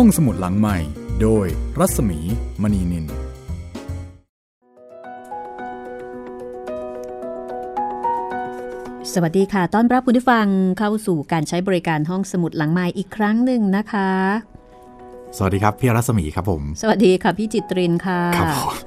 ห้องสมุดหลังใหม่ โดยรัศมีมณีนิน สวัสดีค่ะ ต้อนรับคุณผู้ฟังเข้าสู่การใช้บริการห้องสมุดหลังไม้อีกครั้งหนึ่งนะคะ สวัสดีครับ พี่รัศมีครับผม สวัสดีค่ะ พี่จิตรินค่ะ ครับผม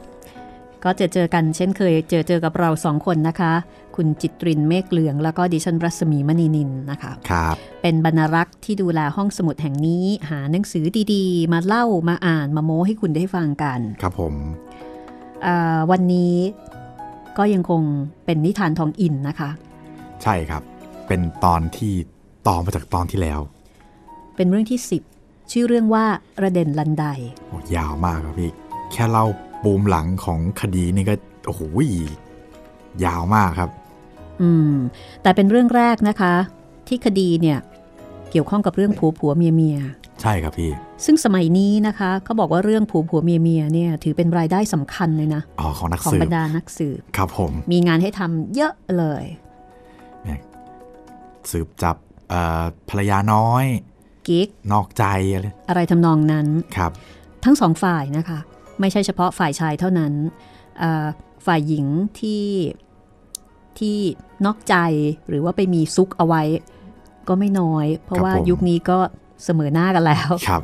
ก็จะเจอกันเช่นเคยเจอเจอกับเราสองคนนะคะ คุณจิตรินเมฆเหลือง แล้วก็ดิฉันรัศมีมณีนินนะคะครับเป็นบรรณารักษ์ที่ดูแลห้องสมุดแห่งนี้ หาหนังสือดีๆ มาเล่ามาอ่านมาโม้ให้คุณได้ฟังกัน ครับผมอ่าวันนี้ก็ยังคงเป็นนิทานทองอินนะคะ ใช่ครับ เป็นตอนที่ต่อมาจากตอนที่แล้ว เป็นเรื่องที่ 10 ชื่อเรื่องว่าระเด่นลันไดโอ้ยาวมากครับพี่ แค่เล่า ปูมหลังของคดีนี่ก็โอ้โหยาวมากครับ อืม แต่เป็นเรื่องแรกนะคะ ที่คดีเนี่ย เกี่ยวข้องกับเรื่องผัวผัวเมียเมียใช่ครับพี่ ซึ่งสมัยนี้นะคะเขาบอกว่าเรื่องผัวผัวเมียเมียเนี่ย ถือเป็นรายได้สำคัญเลยนะอ๋อของนักของสืบบรรดานักสืบครับผม มีงานให้ทำเยอะเลย สืบจับเอ่อภรรยาน้อย กิ๊กนอกใจอะไรอะไรทำนองนั้นครับ ทั้งสองฝ่ายนะคะ ไม่ใช่เฉพาะฝ่ายชายเท่านั้นเอ่อฝ่ายหญิงที่ที่นอกใจหรือว่าไปมีซุกเอาไว้ ก็ไม่น้อย เพราะว่ายุคนี้ก็เสมอหน้ากันแล้วครับ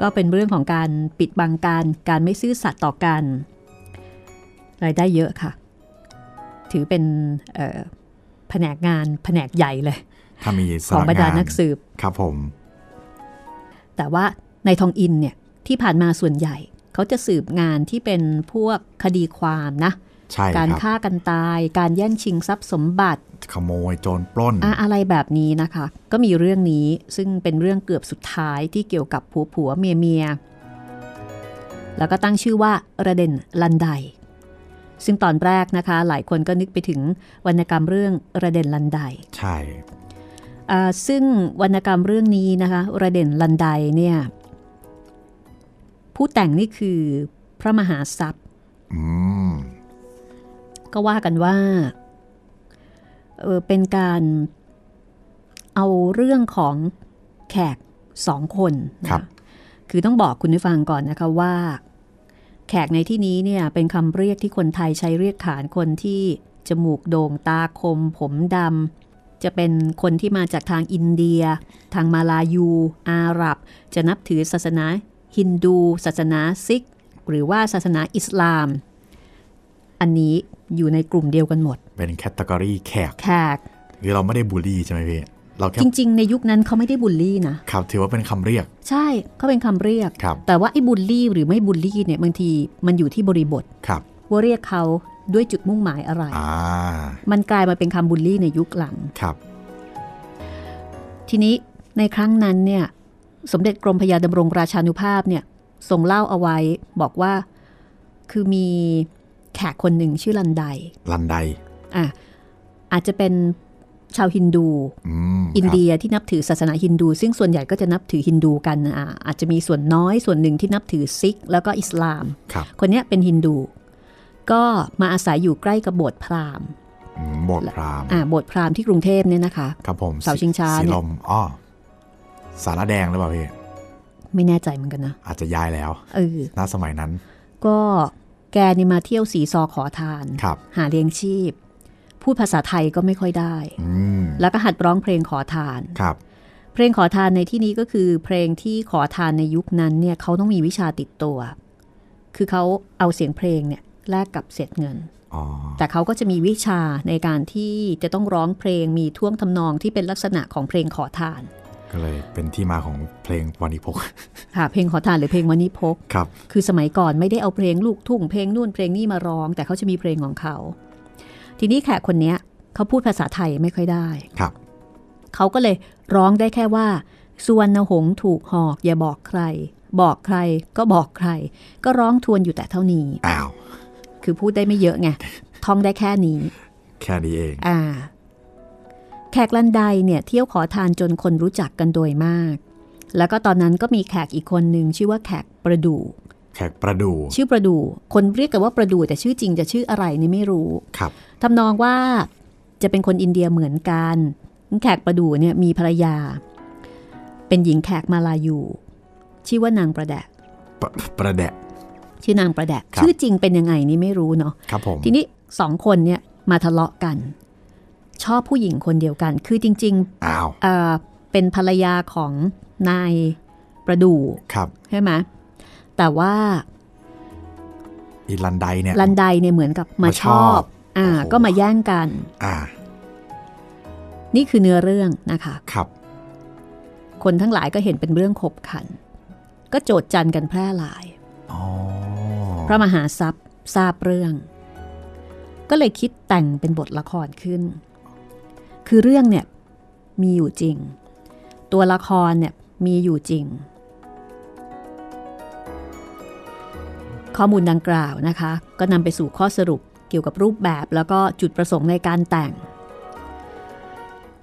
ก็เป็นเรื่องของการปิดบังการการไม่ซื่อสัตย์ต่อกันรายได้เยอะค่ะ ถือเป็นเอ่อแผนกงานแผนกใหญ่เลยถ้ามีสของบรรดานักสืบครับผม แต่ว่าในทองอินเนี่ยที่ผ่านมาส่วนใหญ่ เขาจะสืบงานที่เป็นพวกคดีความนะใช่คการรับฆ่ากันตาย การแย่งชิงทรัพย์สมบัติ ขโมยโจรปล้นอะอะไรแบบนี้นะคะ ก็มีเรื่องนี้ซึ่งเป็นเรื่องเกือบสุดท้ายที่เกี่ยวกับผัวผัวเมียเมียแล้วก็ตั้งชื่อว่าระเด่นลันได ซึ่งตอนแรกนะคะ หลายคนก็นึกไปถึงวรรณกรรมเรื่องระเด่นลันได ใช่อ่าซึ่งวรรณกรรมเรื่องนี้นะคะ ระเด่นลันไดเนี่ย ผู้แต่งนี่คือพระมหาทรัพย์อืมก็ว่ากันว่าเออเป็นการเอาเรื่องของแขกสองคนนะครับคือต้องบอกคุณผู้ฟังก่อนนะคะว่า แขกในที่นี้เนี่ยเป็นคำเรียกที่คนไทยใช้เรียกขานคนที่จมูกโด่งตาคม ผมดำจะเป็นคนที่มาจากทางอินเดีย ทางมาลายู อาหรับ จะนับถือศาสนา ฮินดู ศาสนาซิก หรือว่าศาสนาอิสลาม อันนี้อยู่ในกลุ่มเดียวกันหมด เป็นแคตตากรีแขกแขกหรือเราไม่ได้บูลลี่ใช่ไหมพี่เราแค่จริง ๆ ในยุคนั้นเขาไม่ได้บูลลี่นะครับถือว่าเป็นคำเรียก ใช่เขาเป็นคำเรียกครับแต่ว่าไอ้บูลลี่หรือไม่บูลลี่เนี่ยบางทีมันอยู่ที่บริบทครับว่าเรียกเขาด้วยจุดมุ่งหมายอะไรอ่ามันกลายมาเป็นคำบูลลี่ในยุคหลังครับ ทีนี้ในครั้งนั้นเนี่ย สมเด็จกรมพระยาดำรงราชานุภาพเนี่ยทรงเล่าเอาไว้บอกว่าคือมีแขกคนหนึ่งชื่อลันได ลันไดอะอาจจะเป็นชาวฮินดูอืมอินครับเดียที่นับถือศาสนาฮินดู ซึ่งส่วนใหญ่ก็จะนับถือฮินดูกันอะอาจจะมีส่วนน้อยส่วนหนึ่งที่นับถือซิก แล้วก็อิสลามครับคนเนี้ยเป็นฮินดู ก็มาอาศัยอยู่ใกล้กับโบสถ์พราหมณ์อืมโบสถ์พราหมณ์อ่าโบสถ์พราหมณ์ที่กรุงเทพเนี่ยนะคะครับผมเสาชิงช้าสีเนี่ยลมอ้อ สารแดงหรือเปล่าพี่ไม่แน่ใจเหมือนกันนะ อาจจะย้ายแล้วเออณสมัยนั้น ก็แกนี่มาเที่ยวสีซอขอทานครับหาเลี้ยงชีพ พูดภาษาไทยก็ไม่ค่อยได้อืมแล้วก็หัดร้องเพลงขอทานครับ เพลงขอทานในที่นี้ก็คือเพลงที่ขอทานในยุคนั้นเนี่ยเขาต้องมีวิชาติดตัว คือเขาเอาเสียงเพลงเนี่ยแลกกับเศษเงินอ๋อแต่เขาก็จะมีวิชาในการที่จะต้องร้องเพลงมีท่วงทำนองที่เป็นลักษณะของเพลงขอทาน ก็เลยเป็นที่มาของเพลงวานิพกค่ะเพลงขอทานหรือเพลงวันิพกครับ คือสมัยก่อนไม่ได้เอาเพลงลูกทุ่งเพลงนู่นเพลงนี่มาร้อง แต่เขาจะมีเพลงของเขา ทีนี้แขกคนเนี้ยเขาพูดภาษาไทยไม่ค่อยได้ครับเขาก็เลยร้องได้แค่ว่าส่วนนหงส์ถูกหอก อย่าบอกใคร บอกใครก็บอกใคร ก็ร้องทวนอยู่แต่เท่านี้อ้าวคือพูดได้ไม่เยอะไงท่องได้แค่นี้ แค่นี้เอง อ่า แขกลันไดเนี่ยเที่ยวขอทานจนคนรู้จักกันโดยมาก แล้วก็ตอนนั้นก็มีแขกอีกคนหนึ่งชื่อว่าแขกประดู่แขกประดู ชื่อประดู่คนเรียกกันว่าประดู่แต่ชื่อจริงจะชื่ออะไรนี่ไม่รู้ครับทำนองว่าจะเป็นคนอินเดียเหมือนกัน แขกประดู่เนี่ยมีภรรยา เป็นหญิงแขกมาลายูชื่อว่านางประแดกประประแดะชื่อนางประแดกครับชื่อจริงเป็นยังไงนี่ไม่รู้เนาะครับผมทีนี้สองคนเนี่ยมาทะเลาะกัน ชอบผู้หญิงคนเดียวกัน คือจริงอ้าวๆเอ่อเป็นภรรยาของนายประดู่ครับใช่ไหมแต่ว่าอีลันไดเนี่ยลันไดเนี่ยเหมือนกับมามาชชออบบอ่าโอ้โหก็มาแย่งกัน อ่า นี่คือเนื้อเรื่องนะคะ ครับ คนทั้งหลายก็เห็นเป็นเรื่องขบขัน ก็โจดจันกันแพร่หลายอ๋อพระมหาทรัพย์ทราบเรื่อง ก็เลยคิดแต่งเป็นบทละครขึ้น คือเรื่องเนี่ยมีอยู่จริง ตัวละครเนี่ยมีอยู่จริง ข้อมูลดังกล่าวนะคะ ก็นำไปสู่ข้อสรุปเกี่ยวกับรูปแบบแล้วก็จุดประสงค์ในการแต่ง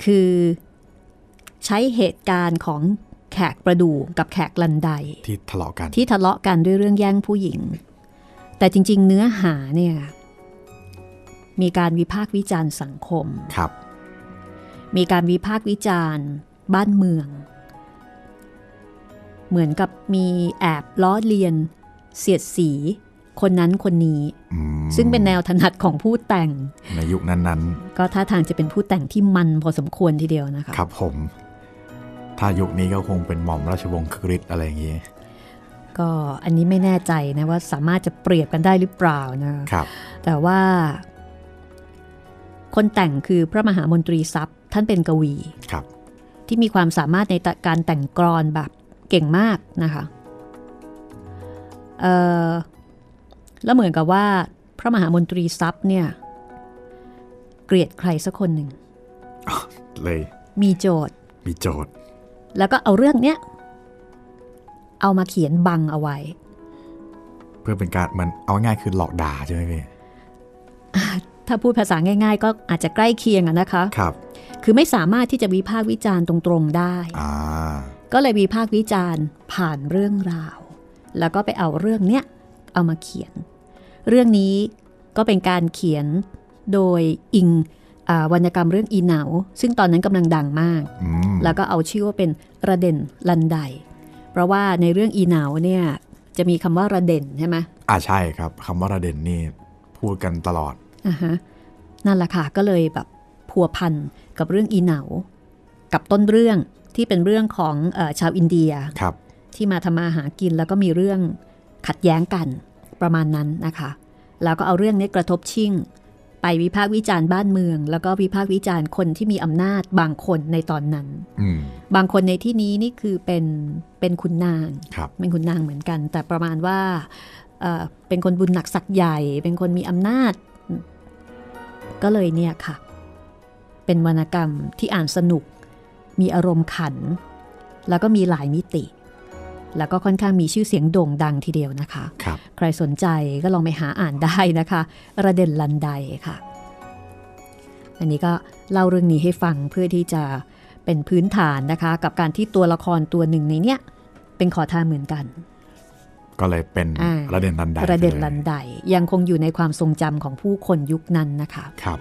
คือใช้เหตุการณ์ของแขกประดูกับแขกลันไดที่ทะเลาะกันที่ทะเลาะกันด้วยเรื่องแย่งผู้หญิง แต่จริง ๆ เนื้อหาเนี่ยมีการวิพากษ์วิจารณ์สังคมครับ มีการวิพากษ์วิจารณ์ บ้านเมือง เหมือนกับมีแอบล้อเลียน เสียดสี คนนั้นคนนี้อืมซึ่งเป็นแนวถนัดของผู้แต่ง ในยุคนั้นก็ท่าทางจะเป็นผู้แต่งที่มันพอสมควรทีเดียวนะคะๆครับผม ถ้ายุคนี้ก็คงเป็นหม่อมราชวงศ์คริสอะไรอย่างงี้ ก็อันนี้ไม่แน่ใจนะว่าสามารถจะเปรียบกันได้หรือเปล่านะครับ แต่ว่า คนแต่งคือพระมหามนตรีทรัพย์ ท่านเป็นกวีครับ ที่มีความสามารถในการแต่งกรอนแบบเก่งมากนะคะเอ่อแล้วเหมือนกับว่าพระมหามนตรีทรัพย์เนี่ย เกลียดใครสักคนหนึ่งเลยมีโจทย์ มีโจทย์ แล้วก็เอาเรื่องเนี้ย เอามาเขียนบังเอาไว้ เพื่อเป็นการเหมันเอาง่ายๆคือหลอกด่าใช่ไหมพี่ ถ้าพูดภาษาง่าย ๆ ก็อาจจะใกล้เคียงอะนะคะครับคือไม่สามารถที่จะวิพากษ์วิจารณ์ตรงๆได้อ่าก็เลยวิพากษ์วิจารณ์ผ่านเรื่องราว แล้วก็ไปเอาเรื่องเนี้ยเอามาเขียน เรื่องนี้ก็เป็นการเขียนโดยอิงอาวรรณกรรมเรื่องอีเหนาซึ่งตอนนั้นกำลังดังมากอืมแล้วก็เอาชื่อว่าเป็นระเด่นลันได เพราะว่าในเรื่องอีเหนาเนี่ยจะมีคำว่าระเด่นใช่ไหมอ่าใช่ครับคำว่าระเด่นนี่พูดกันตลอดอ่าฮะ นั่นแหละค่ะก็เลยแบบพัวพันกับเรื่องอีเหนา กับต้นเรื่องที่เป็นเรื่องของเออชาวอินเดียครับที่มาทำมาหากินแล้วก็มีเรื่องขัดแย้งกันประมาณนั้นนะคะ แล้วก็เอาเรื่องนี้กระทบชิ่ง ไปวิพากษ์วิจารณ์บ้านเมือง แล้วก็วิพากษ์วิจารณ์คนที่มีอำนาจบางคนในตอนนั้นอืมบางคนในที่นี้นี่คือเป็นเป็นคุณนางครับเป็นคุณนางเหมือนกัน แต่ประมาณว่าเอ่อเป็นคนบุญหนักศักดิ์ใหญ่ เป็นคนมีอำนาจ ก็เลยเนี่ยค่ะ เป็นวรรณกรรมที่อ่านสนุก มีอารมณ์ขัน แล้วก็มีหลายมิติ แล้วก็ค่อนข้างมีชื่อเสียงโด่งดังทีเดียวนะคะครับใครสนใจก็ลองไปหาอ่านได้นะคะ ระเด็นลันไดค่ะ อันนี้ก็เล่าเรื่องนี้ให้ฟังเพื่อที่จะเป็นพื้นฐานนะคะ กับการที่ตัวละครตัวหนึ่งในเนี้ยเป็นขอทานเหมือนกัน ก็เลยเป็นอ่าระเด่นรันไดระเด็นไปยลันไดยังคงอยู่ในความทรงจำของผู้คนยุคนั้นนะคะครับ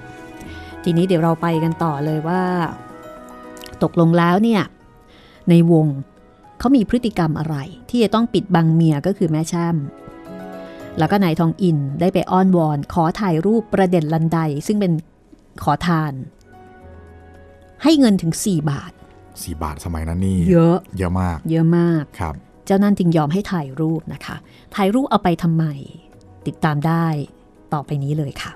ทีนี้เดี๋ยวเราไปกันต่อเลยว่า ตกลงแล้วเนี่ยในวงเขามีพฤติกรรมอะไร ที่จะต้องปิดบังเมียก็คือแม่แช่มแล้วก็นายทองอินได้ไปอ้อนวอน ขอถ่ายรูปประเด็นลันไดซึ่งเป็นขอทาน ให้เงินถึง 4 บาทสี่บาทสมัยนั้นนี่ เยอะ เยอะมาก เยอะมากครับเจ้านั่นจึงยอมให้ถ่ายรูปนะคะ ถ่ายรูปเอาไปทำไม ติดตามได้ต่อไปนี้เลยค่ะ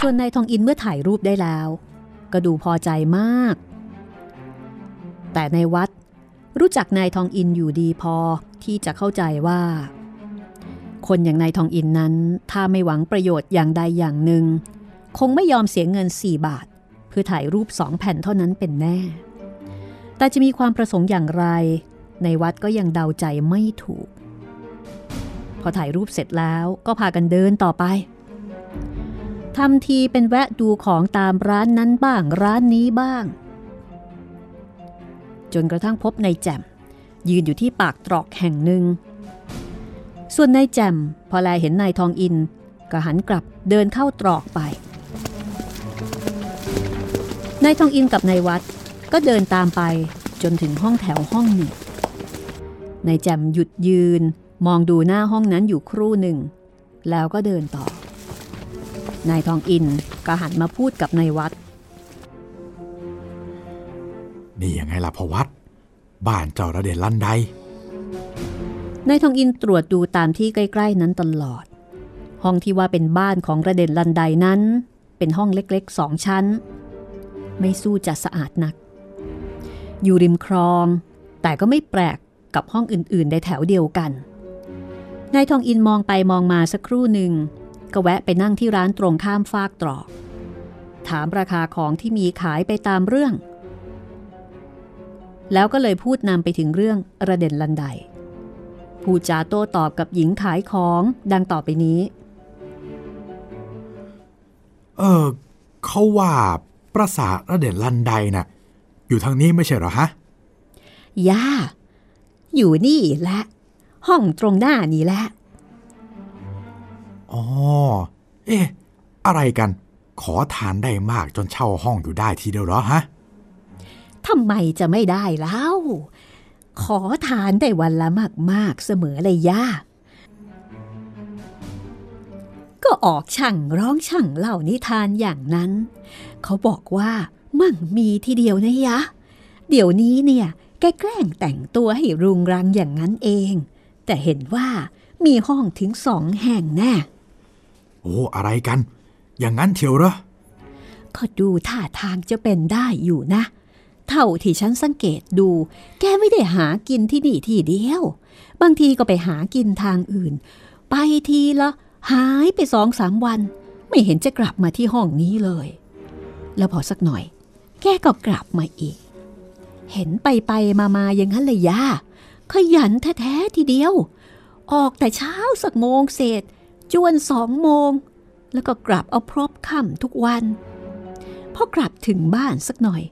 ส่วนนายทองอินเมื่อถ่ายรูปได้แล้ว ก็ดูพอใจมาก แต่ในวัด รู้จักนายทองอินอยู่ดีพอที่จะเข้าใจว่า คนอย่างนายทองอินนั้น ถ้าไม่หวังประโยชน์อย่างใดอย่างหนึ่ง คงไม่ยอมเสียเงิน 4 บาท เพื่อถ่ายรูปสองแผ่นเท่านั้นเป็นแน่ แต่จะมีความประสงค์อย่างไร ในวัดก็ยังเดาใจไม่ถูก พอถ่ายรูปเสร็จแล้วก็พากันเดินต่อไปทำทีเป็นแวะดูของตามร้านนั้นบ้างร้านนี้บ้าง จนกระทั่งพบนายแจ่มยืนอยู่ที่ปากตรอกแห่งหนึ่ง ส่วนนายแจมพอแลเห็นนายทองอิน ก็หันกลับเดินเข้าตรอกไปนายทองอินกับนายวัดก็เดินตามไปจนถึงห้องแถวห้องหนึ่งนายแจมหยุดยืนมองดูหน้าห้องนั้นอยู่ครู่หนึ่ง แล้วก็เดินต่อ นายทองอินก็หันมาพูดกับนายวัด นี่ยังไงล่ะพวัดบ้านเจ้าระเด็นลันไดนายทองอินตรวจดูตามที่ใกล้ ๆ นั้นตลอด ห้องที่ว่าเป็นบ้านของระเด็นลันไดนั้น เป็นห้องเล็กๆสองชั้น ไม่สู้จะสะอาดนัก อยู่ริมคลอง แต่ก็ไม่แปลกกับห้องอื่นๆในแถวเดียวกันนายทองอินมองไปมองมาสักครู่หนึ่งก็แวะไปนั่งที่ร้านตรงข้ามฟากตรอก ถามราคาของที่มีขายไปตามเรื่อง แล้วก็เลยพูดนำไปถึงเรื่องระเด็นลันไดพูดจาโต้ตอบกับหญิงขายของดังต่อไปนี้ เออเขาว่าปราสาทระเด็นลันไดน่ะ อยู่ทางนี้ไม่ใช่เหรอฮะ ย่า อยู่นี่แหละ ห้องตรงหน้านี่แหละ อ๋อ เอ๊ะ อะไรกัน ขอทานได้มากจนเช่าห้องอยู่ได้ทีเดียวเหรอฮะ ทำไมจะไม่ได้เล่า ขอทานได้วันละมากๆเสมอเลยย่าก็ออกช่างร้องช่างเล่านิทานอย่างนั้น เขาบอกว่ามั่งมีทีเดียวนะยะ เดี๋ยวนี้เนี่ยแกแกล้งแต่งตัวให้รุงรังอย่างนั้นเอง แต่เห็นว่ามีห้องถึงสองแห่งแน่ โอ้อะไรกัน อย่างนั้นเทียวเหรอ ก็ดูท่าทางจะเป็นได้อยู่นะ เท่าที่ฉันสังเกตดู แกไม่ได้หากินที่นี่ที่เดียว บางทีก็ไปหากินทางอื่น ไปทีละหายไปสองสามวัน ไม่เห็นจะกลับมาที่ห้องนี้เลย แล้วพอสักหน่อย แกก็กลับมาอีก เห็นไปไปมามาอย่างนั้นเลยย่าขยันแท้ๆทีเดียว ออกแต่เช้าสักโมงเศษ จวนสองโมง แล้วก็กลับเอาพรบค่ำทุกวันพอกลับถึงบ้านสักหน่อย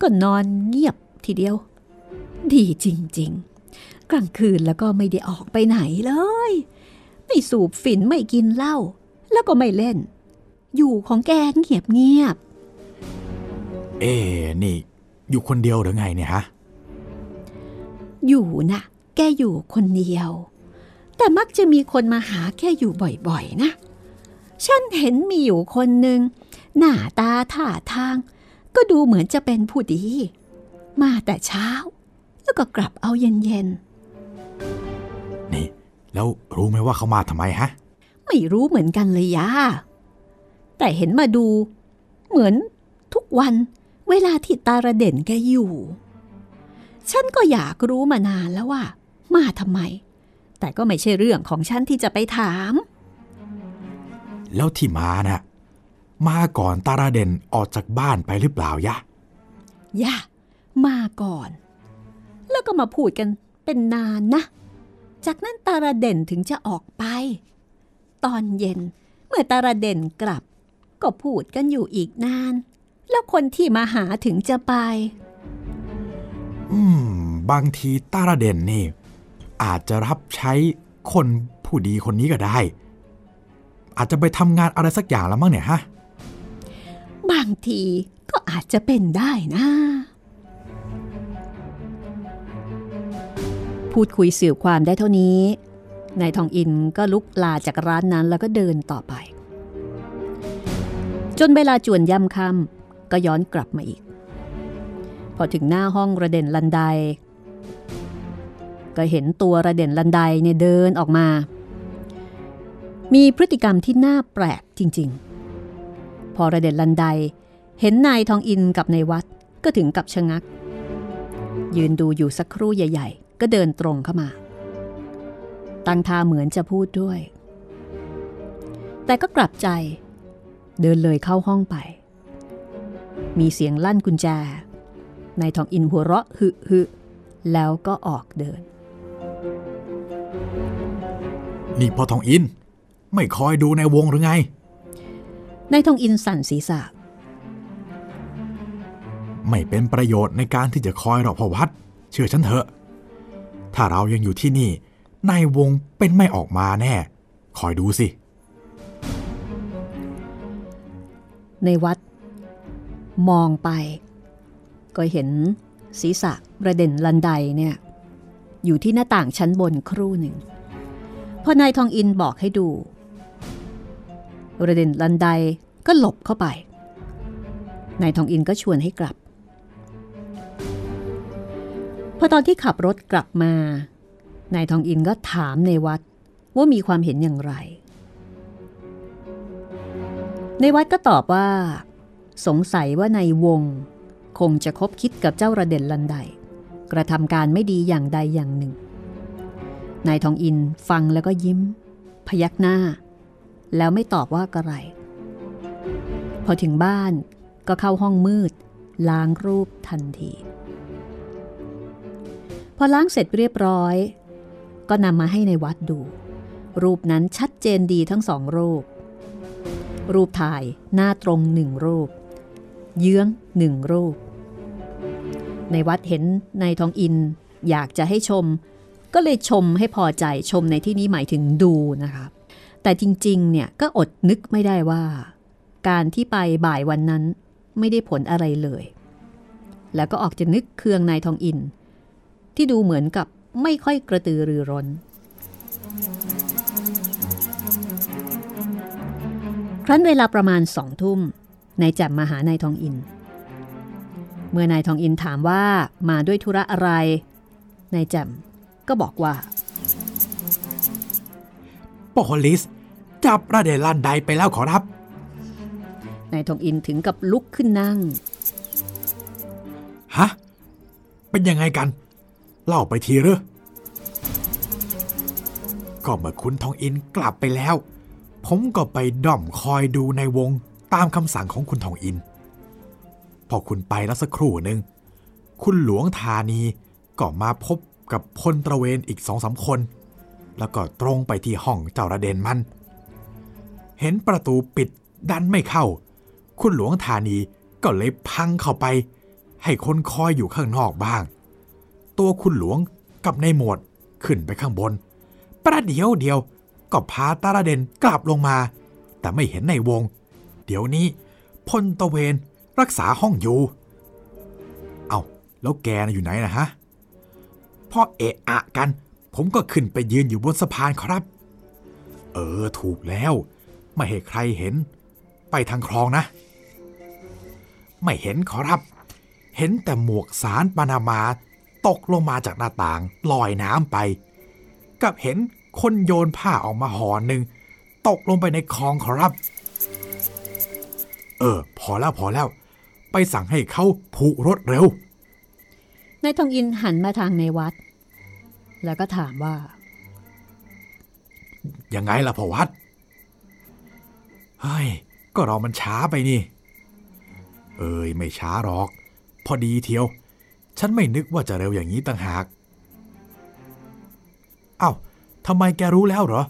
ก็นอนเงียบทีเดียว ดีจริง ๆ กลางคืนแล้วก็ไม่ได้ออกไปไหนเลย ไม่สูบฝิ่นไม่กินเหล้าแล้วก็ไม่เล่น อยู่ของแกเงียบเงียบ เอ๊ะนี่ อยู่คนเดียวหรือไงเนี่ยฮะๆอยู่นะแกอยู่คนเดียว แต่มักจะมีคนมาหาแกอยู่บ่อยๆนะ ฉันเห็นมีอยู่คนหนึ่งหน้าตาท่าทาง ก็ดูเหมือนจะเป็นผู้ดี มาแต่เช้า แล้วก็กลับเอาเย็นนี่ แล้วรู้ไหมว่าเขามาทำไมฮะๆไม่รู้เหมือนกันเลยย่าแต่เห็นมาดู เหมือนทุกวันเวลาที่ตาระเด่นแกอยู่ ฉันก็อยากรู้มานานแล้วว่า มาทำไม แต่ก็ไม่ใช่เรื่องของฉันที่จะไปถาม แล้วที่มาน่ะ มาก่อนตาราเด่นออกจากบ้านไปหรือเปล่ายะย่ามาก่อน แล้วก็มาพูดกันเป็นนานนะ จากนั้นตาราเด่นถึงจะออกไป ตอนเย็นเมื่อตาราเด่นกลับ ก็พูดกันอยู่อีกนาน แล้วคนที่มาหาถึงจะไป อืม บางทีตาราเด่นนี่ อาจจะรับใช้คนผู้ดีคนนี้ก็ได้ อาจจะไปทำงานอะไรสักอย่างแล้วมั้งเนี่ยฮะบางทีก็อาจจะเป็นได้นะ พูดคุยสื่อความได้เท่านี้ นายทองอินก็ลุกลาจากร้านนั้นแล้วก็เดินต่อไป จนเวลาจวนย่ำค่ำก็ย้อนกลับมาอีก พอถึงหน้าห้องระเด่นลันไดก็เห็นตัวระเด่นลันไดเนี่ยเดินออกมา มีพฤติกรรมที่น่าแปลกจริง ๆ พอระเด่นลันได เห็นนายทองอินกับนายวัดก็ถึงกับชะงัก ยืนดูอยู่สักครู่ใหญ่ ๆ ก็เดินตรงเข้ามา ตั้งท่าเหมือนจะพูดด้วย แต่ก็กลับใจ เดินเลยเข้าห้องไป มีเสียงลั่นกุญแจนายทองอินหัวเราะหึหึแล้วก็ออกเดิน นี่พ่อทองอิน ไม่คอยดูในวงหรือไง นายทองอินสั่นศีรษะ ไม่เป็นประโยชน์ในการที่จะคอยหรอกพอวัดเชื่อฉันเถอะ ถ้าเรายังอยู่ที่นี่นายวงเป็นไม่ออกมาแน่ คอยดูสิ ในวัด มองไป ก็เห็นศีรษะประเด็นลันไดเนี่ย อยู่ที่หน้าต่างชั้นบนครู่หนึ่งพอนายทองอินบอกให้ดูป ระเด็นลันไดก็หลบเข้าไป นายทองอินก็ชวนให้กลับ พอตอนที่ขับรถกลับมา นายทองอินก็ถามในวัดว่ามีความเห็นอย่างไร ในวัดก็ตอบว่า สงสัยว่าในวง คงจะคบคิดกับเจ้าระเด่นลันไดกระทำการไม่ดีอย่างใดอย่างหนึ่ง นายทองอินฟังแล้วก็ยิ้ม พยักหน้า แล้วไม่ตอบว่าอะไร พอถึงบ้านก็เข้าห้องมืด ล้างรูปทันที พอล้างเสร็จเรียบร้อย ก็นำมาให้ในวัดดู รูปนั้นชัดเจนดีทั้งสองรูป รูปถ่ายหน้าตรงหนึ่งรูป เยื้องหนึ่งรูป ในวัดเห็นนายทองอินอยากจะให้ชม ก็เลยชมให้พอใจชมในที่นี้หมายถึงดูนะคะ แต่จริงๆ เนี่ยก็อดนึกไม่ได้ว่า การที่ไปบ่ายวันนั้นไม่ได้ผลอะไรเลย แล้วก็ออกจะนึกเคืองนายทองอิน ที่ดูเหมือนกับไม่ค่อยกระตือรือร้น ครั้นเวลาประมาณสองทุ่มนายแจ่มมาหานายทองอิน เมื่อนายทองอินถามว่ามาด้วยธุระอะไร นายแจ่มก็บอกว่าโปลิส จับระเดลันไดไปแล้วขอรับ นายทองอินถึงกับลุกขึ้นนั่ง ฮะ เป็นยังไงกัน เล่าไปทีเรอก็เมื่อคุณทองอินกลับไปแล้ว ผมก็ไปด้อมคอยดูในวงตามคำสั่งของคุณทองอิน พอคุณไปแล้วสักครู่หนึ่ง คุณหลวงธานีก็มาพบกับพลตระเวนอีกสองสาคน แล้วก็ตรงไปที่ห้องเจ้าระเดนมัน เห็นประตูปิดดันไม่เข้า คุณหลวงธานีก็เลยพังเข้าไป ให้คนคอยอยู่ข้างนอกบ้าง ตัวคุณหลวงกับในหมวดขึ้นไปข้างบน ประเดี๋ยวเดียวก็พาตาระเดนกลับลงมา แต่ไม่เห็นในวง เดี๋ยวนี้พลตะเวนรักษาห้องอยู่เอาแล้วแกนะอยู่ไหนนะฮะพ่อเอะอะกัน ผมก็ขึ้นไปยืนอยู่บนสะพานครับ เออถูกแล้ว ไม่ให้ใครเห็น ไปทางคลองนะ ไม่เห็นขอรับ เห็นแต่หมวกสารปานามาตกลงมาจากหน้าต่างลอยน้ำไป กับเห็นคนโยนผ้าออกมาห่อหนึ่ง ตกลงไปในคลองขอรับ เออ พอแล้วพอแล้ว ไปสั่งให้เขาผูกรถเร็วนายทองอินหันมาทางในวัด แล้วก็ถามว่า ยังไงล่ะพอวัด เฮ้ย ก็รอมันช้าไปนี่ เอ้ยไม่ช้าหรอก พอดีเทียว ฉันไม่นึกว่าจะเร็วอย่างนี้ต่างหาก เอา้าทำไมแกรู้แล้วเหรอ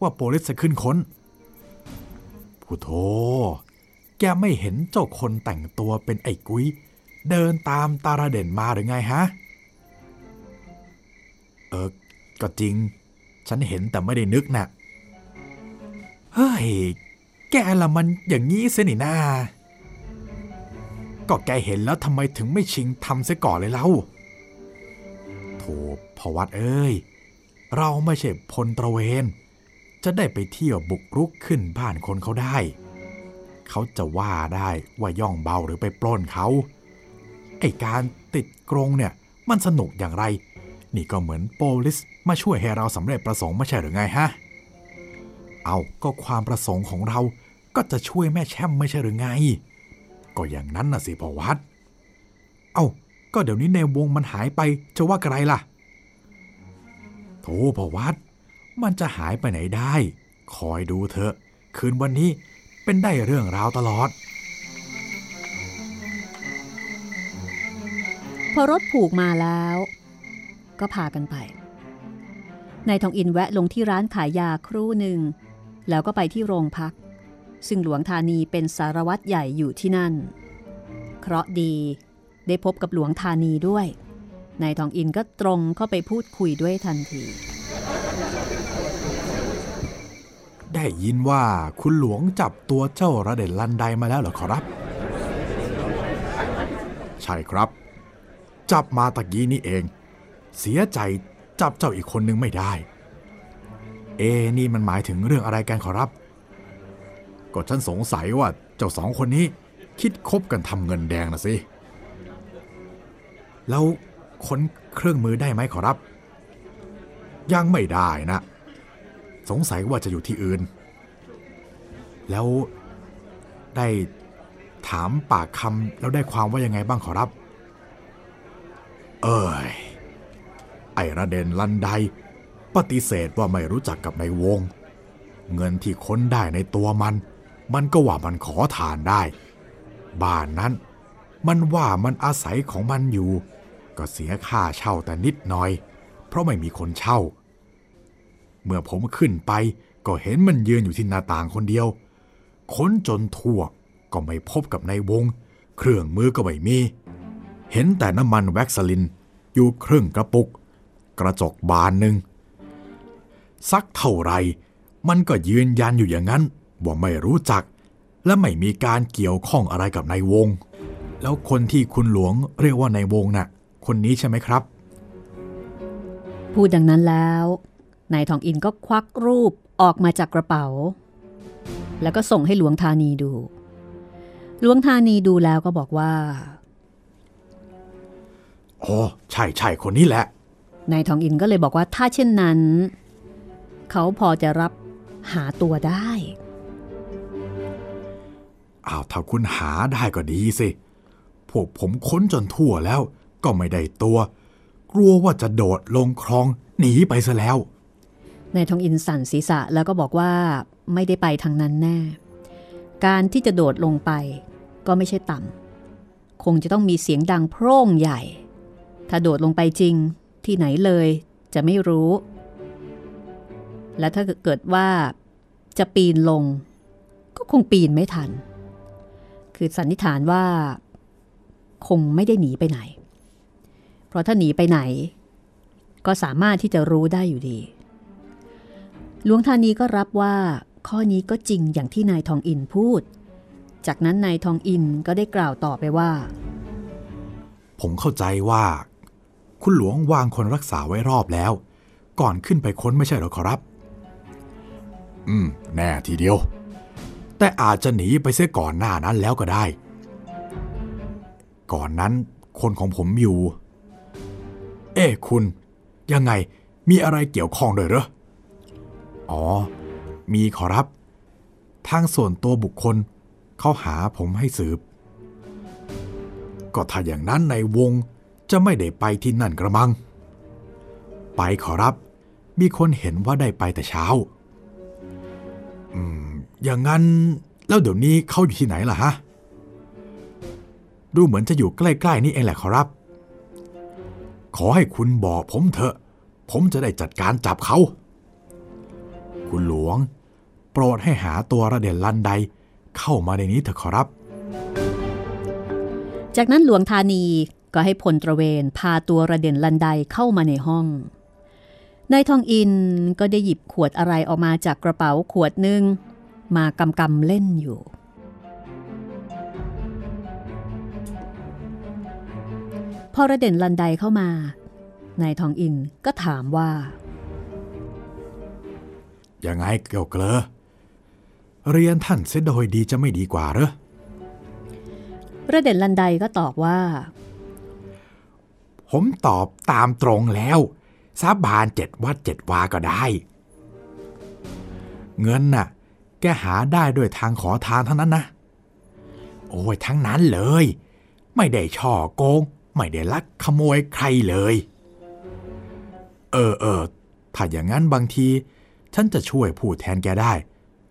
ว่าโปลิสจะขึ้นค้นผู้โธแกไม่เห็นเจ้าคนแต่งตัวเป็นไอ้กุ้ย เดินตามตาราเด่นมาหรือไงฮะ เออ ก็จริง ฉันเห็นแต่ไม่ได้นึกนะ่ะ เฮ้ย แกละมันอย่างนี้เสนี่นาก็แกเห็นแล้วทำไมถึงไม่ชิงทำเสียก่อนเลยเล่าโถพวัดเอ้ย เราไม่ใช่พลตระเวน จะได้ไปเที่ยวบุกรุกขึ้นบ้านคนเขาได้ เขาจะว่าได้ว่าย่องเบาหรือไปปล้นเขา ไอการติดกรงเนี่ยมันสนุกอย่างไร นี่ก็เหมือนโปลิสมาช่วยให้เราสำเร็จประสงค์ไม่ใช่หรือไงฮะ เอาก็ความประสงค์ของเรา ก็จะช่วยแม่แช่มไม่ใช่หรือไง ก็อย่างนั้นน่ะสิพอวัด เอาก็เดี๋ยวนี้ในวงมันหายไปจะว่าไกรล่ะโธ่พอวัด มันจะหายไปไหนได้ คอยดูเถอะ คืนวันนี้เป็นได้เรื่องราวตลอด พอรถผูกมาแล้ว ก็พากันไปนายทองอินแวะลงที่ร้านขายยาครู่หนึ่ง แล้วก็ไปที่โรงพัก ซึ่งหลวงธานีเป็นสารวัตรใหญ่อยู่ที่นั่น เคราะดีได้พบกับหลวงธานีด้วย นายทองอินก็ตรงเข้าไปพูดคุยด้วยทันที ได้ยินว่าคุณหลวงจับตัวเจ้าระเด็ดลันไดมาแล้วเหรอขอรับ ใช่ครับ จับมาตะกี้นี่เอง เสียใจจับเจ้าอีกคนนึงไม่ได้ เอนี่มันหมายถึงเรื่องอะไรกันขอรับ ก็ฉันสงสัยว่าเจ้าสองคนนี้คิดคบกันทำเงินแดงนะสิ แล้วค้นเครื่องมือได้ไหมขอรับ ยังไม่ได้นะ สงสัยว่าจะอยู่ที่อื่น แล้วได้ถามปากคำแล้วได้ความว่ายังไงบ้างขอรับ เอ้ย ไอระเดนลันไดปฏิเสธว่าไม่รู้จักกับในวง เงินที่ค้นได้ในตัวมัน มันก็ว่ามันขอทานได้ บ้านนั้น มันว่ามันอาศัยของมันอยู่ ก็เสียค่าเช่าแต่นิดหน่อย เพราะไม่มีคนเช่า เมื่อผมขึ้นไปก็เห็นมันยืนอยู่ที่หน้าต่างคนเดียว ค้นจนทั่วก็ไม่พบกับในวง เครื่องมือก็ไม่มี เห็นแต่น้ำมันแว็กซลิน อยู่ครึ่งกระปุก กระจกบานหนึ่งสักเท่าไรมันก็ยืนยันอยู่อย่างนั้น ว่าไม่รู้จัก และไม่มีการเกี่ยวข้องอะไรกับนายวง แล้วคนที่คุณหลวงเรียกว่านายวงน่ะ คนนี้ใช่ไหมครับ พูดดังนั้นแล้วนายทองอินก็ควักรูปออกมาจากกระเป๋า แล้วก็ส่งให้หลวงธานีดู หลวงธานีดูแล้วก็บอกว่าอ๋อใช่ใช่คนนี้แหละ นายทองอินก็เลยบอกว่าถ้าเช่นนั้น เขาพอจะรับหาตัวได้ อ้าวถ้าคุณหาได้ก็ดีสิ พวกผมค้นจนทั่วแล้ว ก็ไม่ได้ตัว กลัวว่าจะโดดลงคลองหนีไปซะแล้วนายทองอินสั่นศีรษะแล้วก็บอกว่าไม่ได้ไปทางนั้นแน่ การที่จะโดดลงไป ก็ไม่ใช่ต่ำคงจะต้องมีเสียงดังโพร่งใหญ่ ถ้าโดดลงไปจริงที่ไหนเลยจะไม่รู้ และถ้าเกิดว่าจะปีนลง ก็คงปีนไม่ทัน คือสันนิษฐานว่า คงไม่ได้หนีไปไหน เพราะถ้าหนีไปไหน ก็สามารถที่จะรู้ได้อยู่ดีหลวงธานีก็รับว่าข้อนี้ก็จริงอย่างที่นายทองอินพูด จากนั้นนายทองอินก็ได้กล่าวต่อไปว่า ผมเข้าใจว่า คุณหลวงวางคนรักษาไว้รอบแล้ว ก่อนขึ้นไปค้นไม่ใช่หรอขอรับ อืม แน่ทีเดียว แต่อาจจะหนีไปเสียก่อนหน้านั้นแล้วก็ได้ ก่อนนั้นคนของผมอยู่ เอ้คุณ ยังไงมีอะไรเกี่ยวข้องด้วยเหรอ อ๋อ มีขอรับ ทางส่วนตัวบุคคลเขาหาผมให้สืบ ก็ถ้าอย่างนั้นในวงจะไม่ได้ไปที่นั่นกระมัง ไปขอรับ มีคนเห็นว่าได้ไปแต่เช้า อืม อย่างนั้นแล้วเดี๋ยวนี้เขาอยู่ที่ไหนล่ะฮะ ดูเหมือนจะอยู่ใกล้ๆนี่เองแหละขอรับ ขอให้คุณบอกผมเถอะ ผมจะได้จัดการจับเขา คุณหลวง โปรดให้หาตัวระเด่นลันไดเข้ามาในนี้เถอะขอรับ จากนั้นหลวงธานีก็ให้พลตระเวนพาตัวระเด่นลันไดเข้ามาในห้อง นายทองอินก็ได้หยิบขวดอะไรออกมาจากกระเป๋าขวดหนึ่ง มากำกำเล่นอยู่ พอระเด่นลันไดเข้ามานายทองอินก็ถามว่า ยังไงเกี่ยวเกลอเรียนท่านเสียโดยดีจะไม่ดีกว่าเหรอระเด่นลันไดก็ตอบว่า ผมตอบตามตรงแล้วสาบานเจ็ดวัดเจ็ดวาก็ได้ เงินน่ะ แกหาได้ด้วยทางขอทานเท่านั้นนะ โอ้ยทั้งนั้นเลย ไม่ได้ช่อโกง ไม่ได้ลักขโมยใครเลย เออเออถ้าอย่างนั้นบางที ฉันจะช่วยพูดแทนแกได้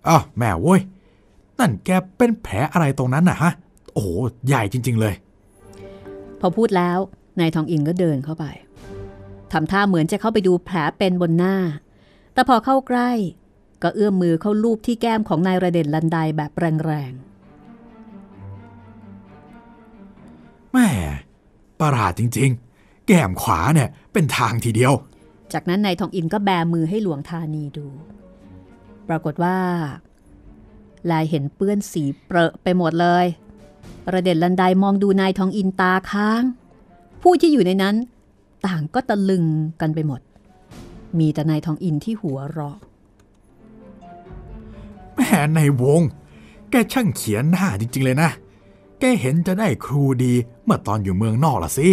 อ้าวแม่เว้ย นั่นแกเป็นแผลอะไรตรงนั้นน่ะฮะ โอ้โห ใหญ่จริง ๆ เลย พอพูดแล้ว นายทองอินก็เดินเข้าไปทำท่าเหมือนจะเข้าไปดูแผลเป็นบนหน้า แต่พอเข้าใกล้ ก็เอื้อมมือเข้าลูบที่แก้มของนายระเด่นลันไดแบบแรงแม่ประหลาดจริงๆ แก้มขวาเนี่ยเป็นทางทีเดียวๆจากนั้นนายทองอินก็แบมือให้หลวงธานีดู ปรากฏว่า ลายเห็นเปื้อนสีเปรอะไปหมดเลยประเด็นลันไดมองดูนายทองอินตาค้าง ผู้ที่อยู่ในนั้น ต่างก็ตะลึงกันไปหมด มีแต่นายทองอินที่หัวเราะ แม่ในวง แกช่างเขียนหน้าจริงๆเลยนะ แกเห็นจะได้ครูดีเมื่อตอนอยู่เมืองนอกละสิ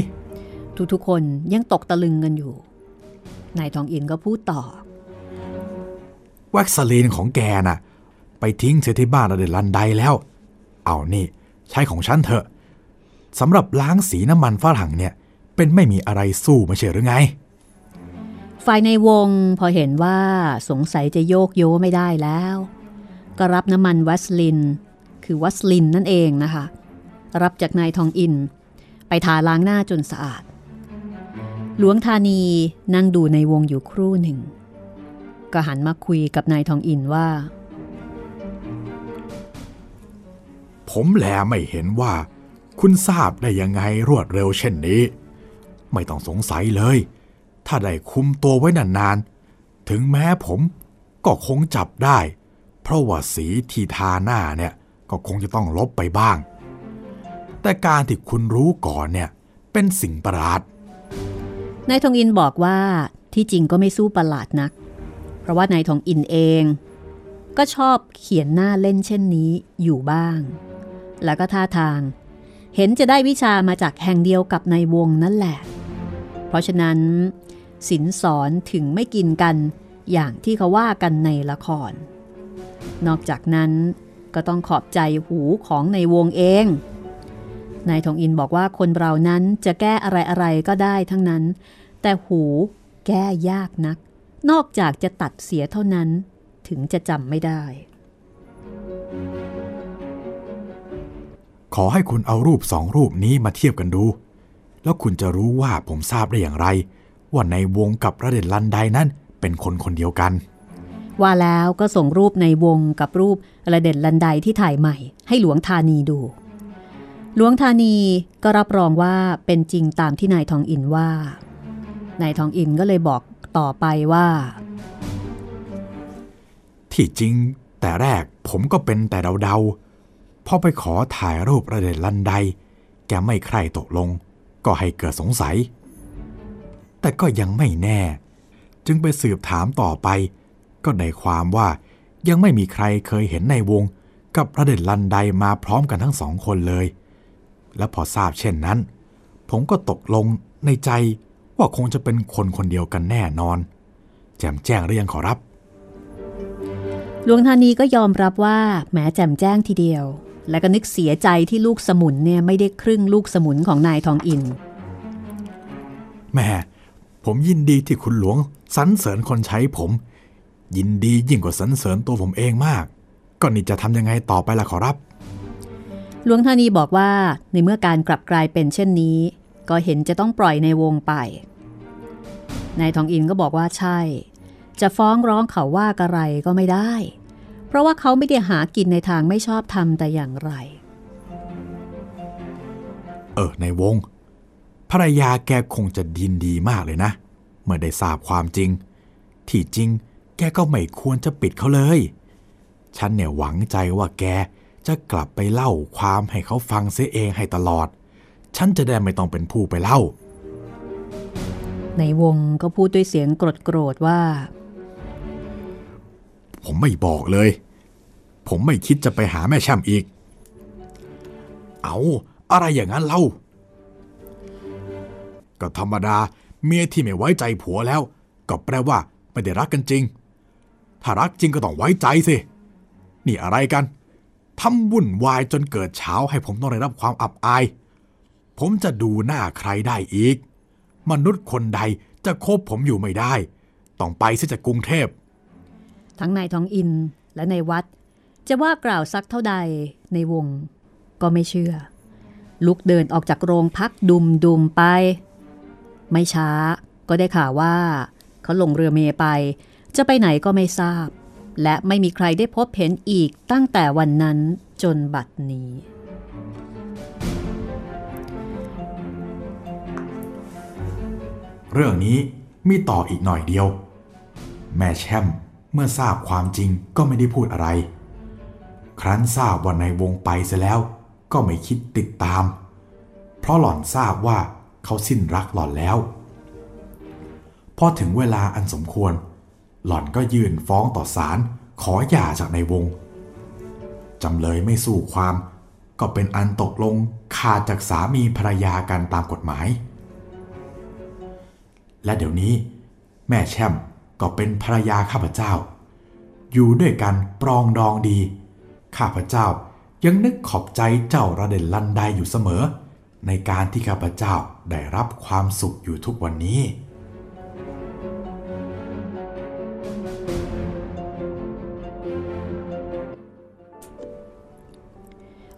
ทุกๆคนยังตกตะลึงกันอยู่ นายทองอินก็พูดต่อ วัคซลีนของแกน่ะ ไปทิ้งเสียที่บ้านระเดลันไดแล้ว เอานี่ ใช้ของฉันเถอะสำหรับล้างสีน้ำมันฝรั่งเนี่ย เป็นไม่มีอะไรสู้ไม่ใช่หรือไงฝ่ายในวงพอเห็นว่าสงสัยจะโยกโยไม่ได้แล้ว ก็รับน้ำมันวัสลิน คือวัสลินนั่นเองนะคะ รับจากนายทองอิน ไปทาล้างหน้าจนสะอาด หลวงธานีนั่งดูในวงอยู่ครู่หนึ่ง ก็หันมาคุยกับนายทองอินว่า ผมแลไม่เห็นว่า คุณทราบได้ยังไงรวดเร็วเช่นนี้ ไม่ต้องสงสัยเลย ถ้าได้คุมตัวไว้นานๆ ถึงแม้ผมก็คงจับได้ เพราะว่าสีที่ทาหน้าเนี่ยก็คงจะต้องลบไปบ้าง แต่การที่คุณรู้ก่อนเนี่ยเป็นสิ่งประหลาด นายทองอินบอกว่าที่จริงก็ไม่สู้ประหลาดนัก เพราะว่านายทองอินเอง ก็ชอบเขียนหน้าเล่นเช่นนี้อยู่บ้าง แล้วก็ท่าทาง เห็นจะได้วิชามาจากแห่งเดียวกับในวงนั่นแหละ เพราะฉะนั้นสินสอนถึงไม่กินกันอย่างที่เขาว่ากันในละคร นอกจากนั้นก็ต้องขอบใจหูของในวงเอง นายทองอินบอกว่าคนเรานั้นจะแก้อะไรๆก็ได้ทั้งนั้น แต่หูแก้ยากนัก นอกจากจะตัดเสียเท่านั้นถึงจะจำไม่ได้ ขอให้คุณเอารูปสองรูปนี้มาเทียบกันดู แล้วคุณจะรู้ว่าผมทราบได้อย่างไร ว่าในวงกับระเด็นลันไดนั้นเป็นคนคนเดียวกัน ว่าแล้วก็ส่งรูปในวงกับรูประเด็นลันไดที่ถ่ายใหม่ ให้หลวงธานีดู หลวงธานีก็รับรองว่าเป็นจริงตามที่นายทองอินว่านายทองอินก็เลยบอกต่อไปว่า ที่จริงแต่แรกผมก็เป็นแต่เดาๆพอไปขอถ่ายรูประเด็นลันไดแกไม่ใคร่ตกลง ก็ให้เกิดสงสัย แต่ก็ยังไม่แน่ จึงไปสืบถามต่อไป ก็ได้ความว่ายังไม่มีใครเคยเห็นในวงกับประเด็นลันไดมาพร้อมกันทั้งสองคนเลย และพอทราบเช่นนั้น ผมก็ตกลงในใจว่าคงจะเป็นคนคนเดียวกันแน่นอน แจมแจ้งหรือยังขอรับ หลวงธานีก็ยอมรับว่าแหมแจ่มแจ้งทีเดียว และก็นึกเสียใจที่ลูกสมุนเนี่ยไม่ได้ครึ่งลูกสมุนของนายทองอินแม่ผมยินดีที่คุณหลวงสรรเสริญคนใช้ผม ยินดียิ่งกว่าสรรเสริญตัวผมเองมาก ก็นี่จะทำยังไงต่อไปล่ะขอรับ หลวงธานีบอกว่าในเมื่อการกลับกลายเป็นเช่นนี้ ก็เห็นจะต้องปล่อยในวงไป นายทองอินก็บอกว่าใช่ จะฟ้องร้องเขาว่ากระไรก็ไม่ได้ เพราะว่าเขาไม่ได้หากินในทางไม่ชอบทำแต่อย่างไร เออในวงภรรยาแกคงจะดินดีมากเลยนะ เมื่อได้ทราบความจริง ที่จริง แกก็ไม่ควรจะปิดเขาเลย ฉันเนี่ยหวังใจว่าแกจะกลับไปเล่าความให้เขาฟังเสียเองให้ตลอด ฉันจะได้ไม่ต้องเป็นผู้ไปเล่า ในวงก็พูดด้วยเสียงโกรธๆว่า ผมไม่บอกเลย ผมไม่คิดจะไปหาแม่แช่มอีก เอาอะไรอย่างนั้นเล่า ก็ธรรมดาเมียที่ไม่ไว้ใจผัวแล้ว ก็แปลว่าไม่ได้รักกันจริง ถ้ารักจริงก็ต้องไว้ใจสิ นี่อะไรกันทำวุ่นวายจนเกิดเช้าให้ผมต้องได้รับความอับอาย ผมจะดูหน้าใครได้อีก มนุษย์คนใดจะคบผมอยู่ไม่ได้ ต้องไปซะจากกรุงเทพ ทั้งนายทองอินและในวัด จะว่ากล่าวสักเท่าใดในวง ก็ไม่เชื่อ ลุกเดินออกจากโรงพักดุมดุมๆไป ไม่ช้าก็ได้ข่าวว่า เขาลงเรือเมไป จะไปไหนก็ไม่ทราบ และไม่มีใครได้พบเห็นอีกตั้งแต่วันนั้นจนบัดนี้ เรื่องนี้มีต่ออีกหน่อยเดียว แม่แช่มเมื่อทราบความจริงก็ไม่ได้พูดอะไร ครั้นทราบว่าในวงไปเสียแล้วก็ไม่คิดติดตาม เพราะหล่อนทราบว่าเขาสิ้นรักหล่อนแล้ว พอถึงเวลาอันสมควร หล่อนก็ยื่นฟ้องต่อศาลขอหย่าจากในวง จำเลยไม่สู้ความ ก็เป็นอันตกลงขาดจากสามีภรรยากันตามกฎหมาย และเดี๋ยวนี้ แม่แช่มก็เป็นภรรยาข้าพเจ้า อยู่ด้วยกันปรองดองดี ข้าพเจ้ายังนึกขอบใจเจ้าระเด่นลันไดอยู่เสมอ ในการที่ข้าพเจ้าได้รับความสุขอยู่ทุกวันนี้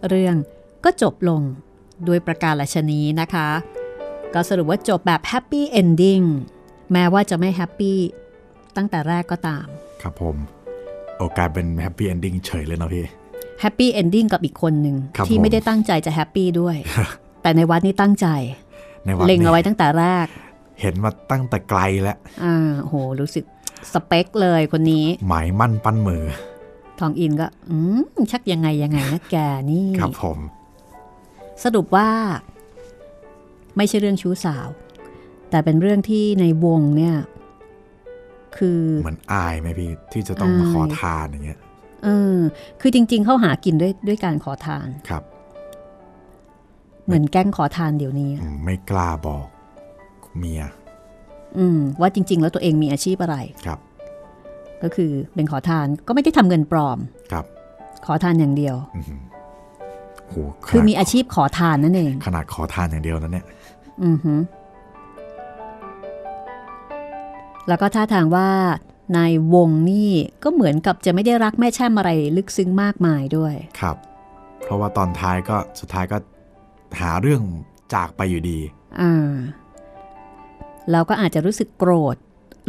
เรื่องก็จบลงด้วยประการฉะนี้นะคะ ก็สรุปว่าจบแบบ happy endingแม้ว่าจะไม่ happy ตั้งแต่แรกก็ตาม ครับผม กลายเป็น happy ending เฉยเลยเนาะพี่ happy ending กับอีกคนหนึ่งครับที่ผมไม่ได้ตั้งใจจะ happy ด้วย แต่ในวัดนี้ตั้งใจในวันเล็งนี้เอาไว้ตั้งแต่แรก เห็นมาตั้งแต่ไกลแล้วอ่าโหรู้สึกสเปคเลยคนนี้ หมายมั่นปั้นมือ ทองอินก็อืมชักยังไงยังไงนะแกนี่ครับผม สรุปว่า ไม่ใช่เรื่องชู้สาว แต่เป็นเรื่องที่ในวงเนี่ย คือเหมือนอายไหมพี่ ที่จะต้องมาอายขอทานอย่างเงี้ยเออคือจริง ๆ เขาหากินด้วยด้วยการขอทานครับ เหมือนแก๊งขอทานเดี๋ยวนี้อืมไม่กล้าบอกเมีย อืม ว่าจริง ๆ แล้วตัวเองมีอาชีพอะไรครับ ก็คือเป็นขอทานก็ไม่ได้ทำเงินปลอมครับ ขอทานอย่างเดียวอื้อหือโหขคือนาดมีอาชีพขอทานนั่นเอง ขนาดขอทานอย่างเดียวนะเนี่ยอือฮึแล้วก็ท่าทางว่านายวงนี่ก็เหมือนกับจะไม่ได้รักแม่แช่มอะไรลึกซึ้งมากมายด้วย ครับ เพราะว่าตอนท้ายก็สุดท้ายก็หาเรื่องจากไปอยู่ดีอ่าแล้วก็อาจจะรู้สึกโกรธ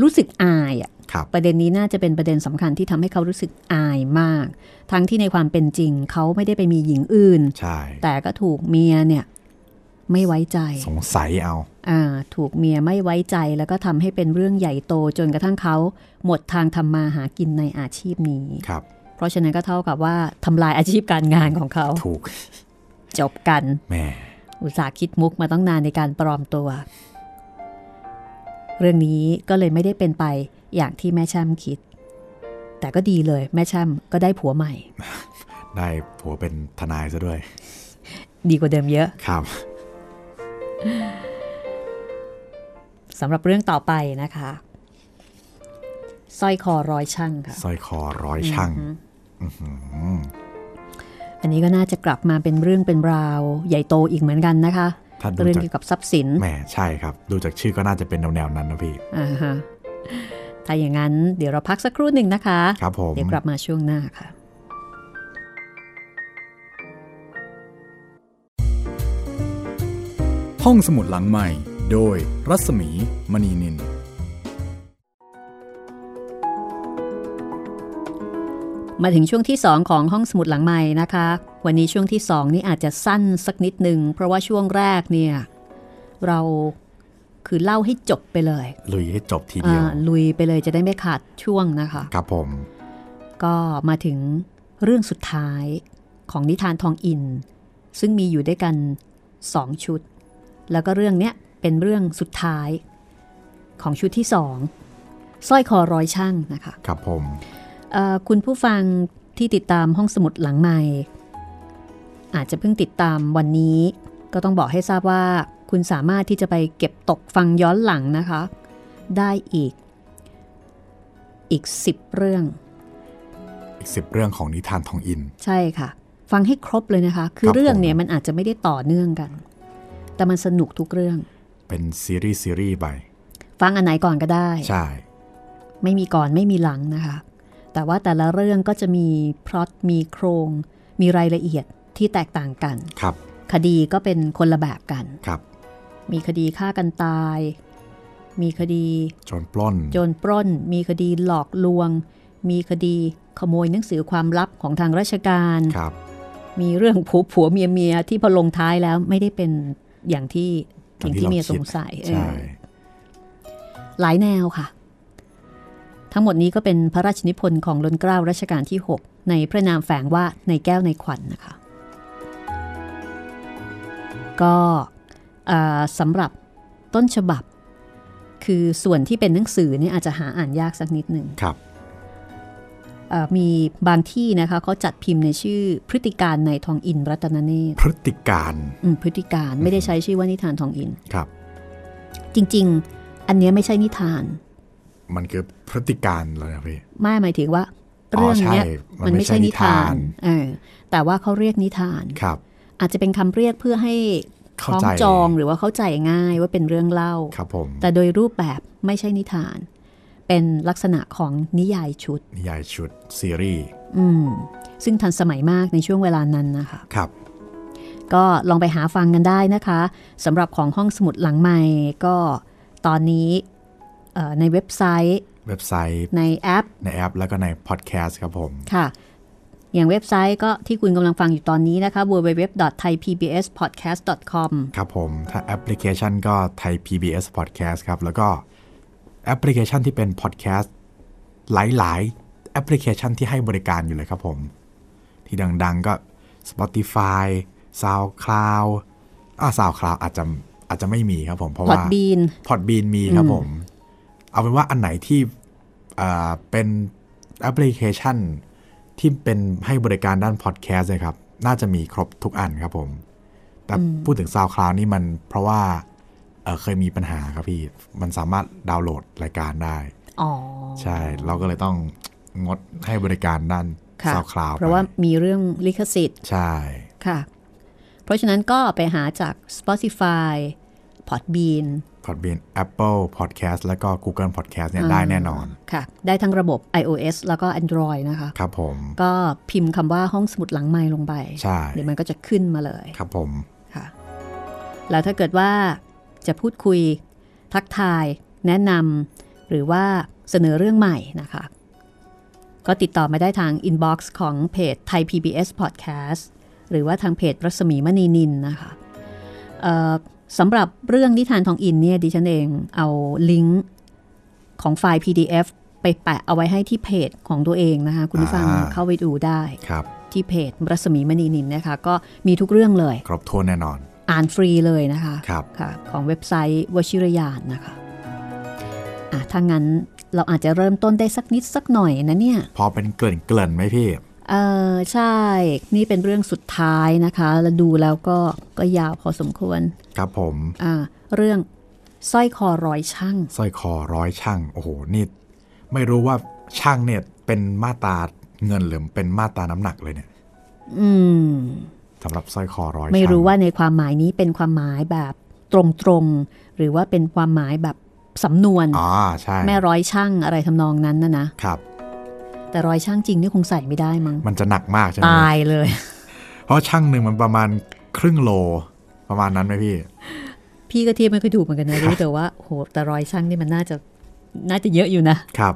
รู้สึกอายอะครับประเด็นนี้น่าจะเป็นประเด็นสำคัญที่ทำให้เขารู้สึกอายมาก ทั้งที่ในความเป็นจริงเขาไม่ได้ไปมีหญิงอื่นใช่แต่ก็ถูกเมียเนี่ยไม่ไว้ใจ สงสัยเอาอ่าถูกเมียไม่ไว้ใจแล้วก็ทำให้เป็นเรื่องใหญ่โตจนกระทั่งเขาหมดทางทำมาหากินในอาชีพนี้ครับ เพราะฉะนั้นก็เท่ากับว่าทำลายอาชีพการงานของเขาถูก จบกันแม่อุตส่าห์คิดมุกมาต้องนานในการปลอมตัว เรื่องนี้ก็เลยไม่ได้เป็นไปอย่างที่แม่แช่มคิด แต่ก็ดีเลยแม่แช่มก็ได้ผัวใหม่ ได้ผัวเป็นทนายซะด้วย ดีกว่าเดิมเยอะ ครับสำหรับเรื่องต่อไปนะคะสร้อยคอร้อยช่างค่ะสร้อยคอร้อยช่างอือหืออื้อหืออันนี้ก็น่าจะกลับมาเป็นเรื่องเป็นราว ใหญ่โตอีกเหมือนกันนะคะ ถ้าดูเรื่องจากเกี่ยวกับทรัพย์สินแหมใช่ครับ ดูจากชื่อก็น่าจะเป็นแนวๆนั้นนะพี่อ่าฮะถ้าอย่างนั้นเดี๋ยวเราพักสักครู่หนึ่งนะคะครับผมเดี๋ยวกลับมาช่วงหน้าค่ะ ห้องสมุดหลังใหม่ โดยรัศมีมณีนินมาถึงช่วงที่ 2 ของห้องสมุดหลังใหม่นะคะ วันนี้ช่วงที่2นี่อาจจะสั้นสักนิดหนึ่งเพราะว่าช่วงแรกเนี่ย เราคือเล่าให้จบไปเลย ลุยให้จบทีเดียวอ่าลุยไปเลยจะได้ไม่ขาดช่วงนะคะ ครับผม ก็มาถึงเรื่องสุดท้ายของนิทานทองอิน ซึ่งมีอยู่ด้วยกัน2ชุด แล้วก็เรื่องเนี้ยเป็นเรื่องสุดท้ายของชุดที่สองสร้อยคอร้อยช่างนะคะ ครับผมเอ่อคุณผู้ฟังที่ติดตามห้องสมุดหลังใหม่ อาจจะเพิ่งติดตามวันนี้ ก็ต้องบอกให้ทราบว่า คุณสามารถที่จะไปเก็บตกฟังย้อนหลังนะคะ ได้อีก อีก 10 เรื่อง อีกสิบเรื่องของนิทานทองอิน ใช่ค่ะ ฟังให้ครบเลยนะคะ คือครับเรื่องผมเนี่ยมันอาจจะไม่ได้ต่อเนื่องกัน แต่มันสนุกทุกเรื่อง เป็นซีรีส์ซีรีส์ไปฟังอันไหนก่อนก็ได้ ใช่ ไม่มีก่อนไม่มีหลังนะคะ แต่ว่าแต่ละเรื่องก็จะมีพล็อตมีโครง มีรายละเอียด ที่แตกต่างกันครับ คดีก็เป็นคนละแบบกันครับ มีคดีฆ่ากันตาย มีคดีโจนปล้นโจรปล้น มีคดีหลอกลวง มีคดีขโมยหนังสือความลับของทางราชการครับ มีเรื่องผัวผัวเมียเมียที่พอลงท้ายแล้วไม่ได้เป็นอย่างที่อย่างที่เมียสงสัยใช่เออหลายแนวค่ะ ทั้งหมดนี้ก็เป็นพระราชนิพนธ์ของล้นเกล้ารัชกาลที่ 6 ในพระนามแฝงว่าในแก้วในขวัญนนะคะ ก็อ่าสำหรับต้นฉบับ คือส่วนที่เป็นหนังสือเนี่ยอาจจะหาอ่านยากสักนิดหนึ่งครับเอ่อมีบางที่นะคะเขาจัดพิมพ์ในชื่อพฤติการในทองอินรัตนเนตรพฤติการอืมพฤติการไม่ได้ใช้ชื่อว่านิทานทองอินครับ จริง ๆ อันเนี้ยไม่ใช่นิทาน มันคือพฤติการเลยนะพี่ไม่หมายถึงว่าอ๋อเรื่องเนี้ยใช่มัมันนไม่ไม่ใช่ใช่นิทานนิทานเออแต่ว่าเขาเรียกนิทานครับ อาจจะเป็นคำเรียกเพื่อให้คเข้าล้องใจจองหรือว่าเข้าใจง่ายว่าเป็นเรื่องเล่าครับผมแต่โดยรูปแบบไม่ใช่นิทาน เป็นลักษณะของนิยายชุด นิยายชุดซีรีส์อืมซึ่งทันสมัยมากในช่วงเวลานั้นนะคะครับ ก็ลองไปหาฟังกันได้นะคะสำหรับของห้องสมุดหลังใหม่ก็ตอนนี้เอ่อในเว็บไซต์ เว็บไซต์ในแอป ในแอป แล้วก็ในพอดแคสต์ครับผม ค่ะ อย่างเว็บไซต์ก็ที่คุณกำลังฟังอยู่ตอนนี้นะคะ www.thaipbspodcast.com ครับผม ถ้าแอปพลิเคชันก็ไทย PBS Podcast ครับ แล้วก็แอปพลิเคชันที่เป็นพอดแคสต์หลาย ๆ แอปพลิเคชันที่ให้บริการอยู่เลยครับผม ที่ดัง ๆ ก็ Spotify SoundCloud อ่า SoundCloud อาจจะอาจจะไม่มีครับผม เพราะว่า Podbean พอดบีนมีครับผม เอาเป็นว่าอันไหนที่อ่าเป็นแอปพลิเคชัน ที่เป็นให้บริการด้านพอดแคสต์เลยครับ น่าจะมีครบทุกอันครับผม แต่พูดถึง SoundCloud นี่มันเพราะว่าเอ่อเคยมีปัญหาครับพี่ มันสามารถดาวน์โหลดรายการได้อ๋อใช่ เราก็เลยต้องงดให้บริการด้านค่ะ SoundCloud เพราะว่าไปมีเรื่องลิขสิทธิ์ ใช่ค่ะ เพราะฉะนั้นก็ไปหาจาก Spotify Podbean Podbean Apple Podcast แล้วก็ Google Podcast เนี่ยได้แน่นอน ค่ะ ได้ทั้งระบบ iOS แล้วก็ Android นะคะ ครับผม ก็พิมพ์คำว่าห้องสมุดหลังไม้ลงไป ใช่ เดี๋ยวมันก็จะขึ้นมาเลย ครับผม ค่ะ แล้วถ้าเกิดว่าจะพูดคุยทักทาย แนะนำหรือว่าเสนอเรื่องใหม่นะคะ ก็ติดต่อมาได้ทาง inbox ของเพจไทย PBS Podcast หรือว่าทางเพจรัศมีมณีนินนะคะเอ่อ สำหรับเรื่องนิทานทองอินเนี่ยดิฉันเองเอาลิงก์ของไฟล์ PDF ไปแปะเอาไว้ให้ที่เพจของตัวเองนะคะ คุณผู้ฟังอ่าเข้าไปดูได้ครับที่เพจรัศมีมณีนินนะคะ ก็มีทุกเรื่องเลย ครบถ้วนแน่นอน อ่านฟรีเลยนะคะครับค่ะ ของเว็บไซต์วชิรยานนะคะอะถ้างั้นเราอาจจะเริ่มต้นได้สักนิดสักหน่อยนะเนี่ย พอเป็นเกลิ่นเกลิ่นๆไหมพี่ เออใช่ นี่เป็นเรื่องสุดท้ายนะคะแล้วดูแล้วก็ก็ยาวพอสมควร ครับผมอ่าเรื่องสร้อยคอร้อยช่างสร้อยคอร้อยช่างโอ้โหนี่ไม่รู้ว่าช่างเนี่ยเป็นมาตราเงินหรือเป็นมาตราน้ำหนักเลยเนี่ย อืมสำหรับสร้อยคอร้อยไม่รู้ช่งว่าในความหมายนี้เป็นความหมายแบบตรงๆหรือว่าเป็นความหมายแบบสำนวน อ๋อ ใช่ แม่ร้อยช่างอะไรทำนองนั้นนะนะครับ แต่ร้อยช่างจริงนี่คงใส่ไม่ได้มั้ง มันจะหนักมากใช่ไหมตายเลย เพราะช่างหนึ่งมันประมาณครึ่งโล ประมาณนั้นไหมพี่ พี่ก็เทียบไม่ค่อยถูกเหมือนกันนะรู้แต่ว่าโหแต่ร้อยช่างนี่มันน่าจะน่าจะเยอะอยู่นะครับ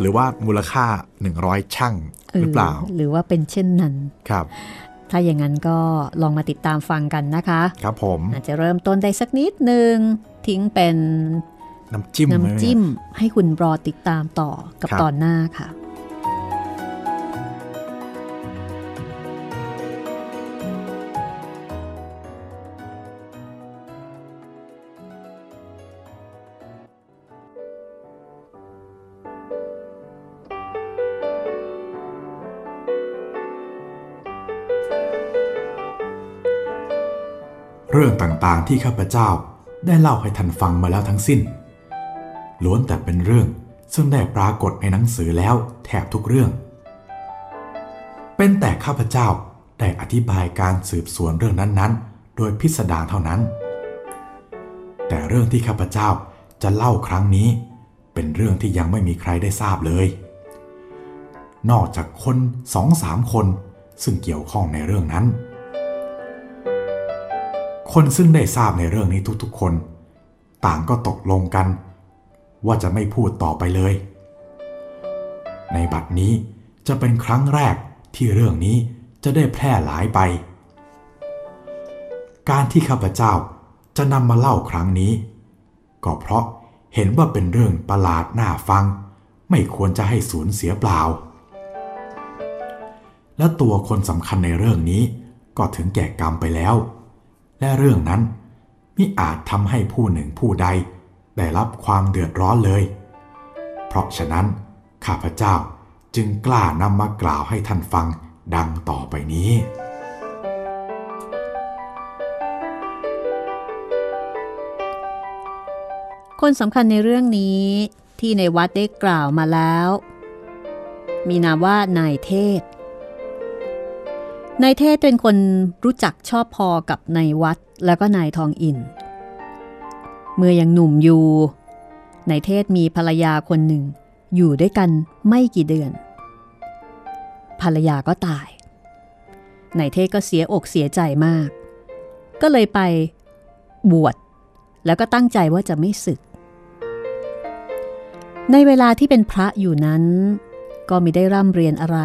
หรือว่ามูลค่า 100 ช่างหรือเปล่า หรือว่าเป็นเช่นนั้นครับ ถ้าอย่างนั้นก็ลองมาติดตามฟังกันนะคะ ครับผมอาจจะเริ่มต้นได้สักนิดหนึ่งทิ้งเป็นน้ำจิ้มไหน้ำจิ้มให้คุณรอติดตามต่อกับครับตอนหน้าค่ะ เรื่องต่างๆที่ข้าพเจ้าได้เล่าให้ท่านฟังมาแล้วทั้งสิ้น ล้วนแต่เป็นเรื่องซึ่งได้ปรากฏในหนังสือแล้วแทบทุกเรื่อง เป็นแต่ข้าพเจ้าได้อธิบายการสืบสวนเรื่องนั้นๆ โดยพิสดารเท่านั้น แต่เรื่องที่ข้าพเจ้าจะเล่าครั้งนี้ เป็นเรื่องที่ยังไม่มีใครได้ทราบเลย นอกจากคนสองสามคนซึ่งเกี่ยวข้องในเรื่องนั้น คนซึ่งได้ทราบในเรื่องนี้ทุกๆคน ต่างก็ตกลงกัน ว่าจะไม่พูดต่อไปเลย ในบัดนี้จะเป็นครั้งแรกที่เรื่องนี้จะได้แพร่หลายไป การที่ข้าพเจ้าจะนำมาเล่าครั้งนี้ ก็เพราะเห็นว่าเป็นเรื่องประหลาดน่าฟัง ไม่ควรจะให้สูญเสียเปล่า และตัวคนสำคัญในเรื่องนี้ก็ถึงแก่กรรมไปแล้ว และเรื่องนั้นมิอาจทำให้ผู้หนึ่งผู้ใดได้รับความเดือดร้อนเลย เพราะฉะนั้น ข้าพเจ้าจึงกล้านำมากล่าวให้ท่านฟังดังต่อไปนี้คนสำคัญในเรื่องนี้ที่ในวัดได้กล่าวมาแล้ว มีนามว่านายเทศ นายเทศเป็นคนรู้จักชอบพอกับนายวัดแล้วก็นายทองอิน เมื่อยังหนุ่มอยู่นายเทศมีภรรยาคนหนึ่ง อยู่ด้วยกันไม่กี่เดือน ภรรยาก็ตายนายเทศก็เสียอกเสียใจมาก ก็เลยไปบวชแล้วก็ตั้งใจว่าจะไม่ศึก ในเวลาที่เป็นพระอยู่นั้น ก็ไม่ได้ร่ำเรียนอะไร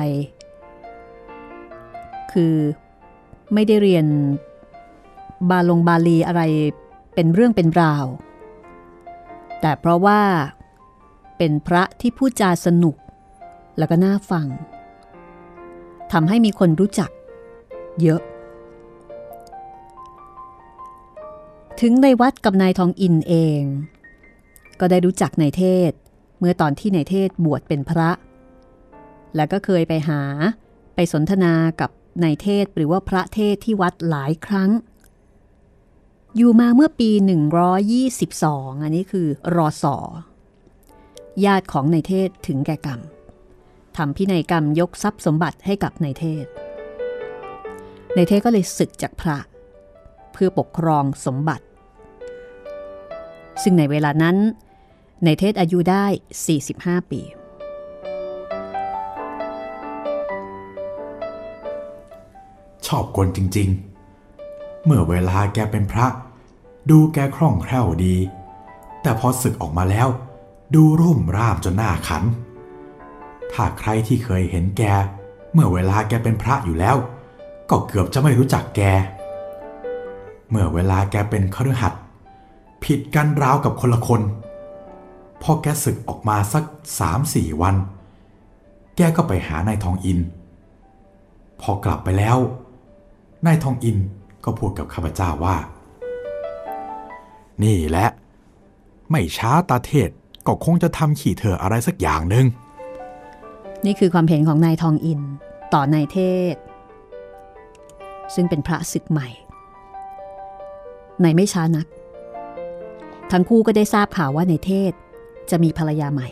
คือไม่ได้เรียนบาลงบาลีอะไรเป็นเรื่องเป็นราว แต่เพราะว่าเป็นพระที่พูดจาสนุก แล้วก็น่าฟังทำให้มีคนรู้จักเยอะ ถึงในวัดกับนายทองอินเอง ก็ได้รู้จักนายเทศ เมื่อตอนที่นายเทศบวชเป็นพระ แล้วก็เคยไปหาไปสนทนากับ นายเทศหรือว่าพระเทศที่วัดหลายครั้ง อยู่มาเมื่อปี 122 อันนี้คือรอสอญาติของนายเทศถึงแก่กรรมทำพินัยกรรมยกทรัพย์สมบัติให้กับนายเทศนายเทศก็เลยศึกจากพระ เพื่อปกครองสมบัติ ซึ่งในเวลานั้นนายเทศอายุได้ 45 ปี ชอบกลจริง ๆ เมื่อเวลาแกเป็นพระ ดูแกคล่องแคล่วดี แต่พอศึกออกมาแล้ว ดูรุ่มร่ามจนหน้าขัน ถ้าใครที่เคยเห็นแก เมื่อเวลาแกเป็นพระอยู่แล้ว ก็เกือบจะไม่รู้จักแก เมื่อเวลาแกเป็นคฤหัสถ์ผิดกันราวกับคนละคนพอแกศึกออกมาสักสามสี่วัน แกก็ไปหานายทองอิน พอกลับไปแล้ว นายทองอินก็พูดกับข้าพเจ้าว่า นี่แหละ ไม่ช้าตาเทศก็คงจะทำขี่เธออะไรสักอย่างหนึ่ง นี่คือความเห็นของนายทองอินต่อนายเทศ ซึ่งเป็นพระศึกใหม่ในไม่ช้านัก ทั้งคู่ก็ได้ทราบข่าวว่านายเทศจะมีภรรยาใหม่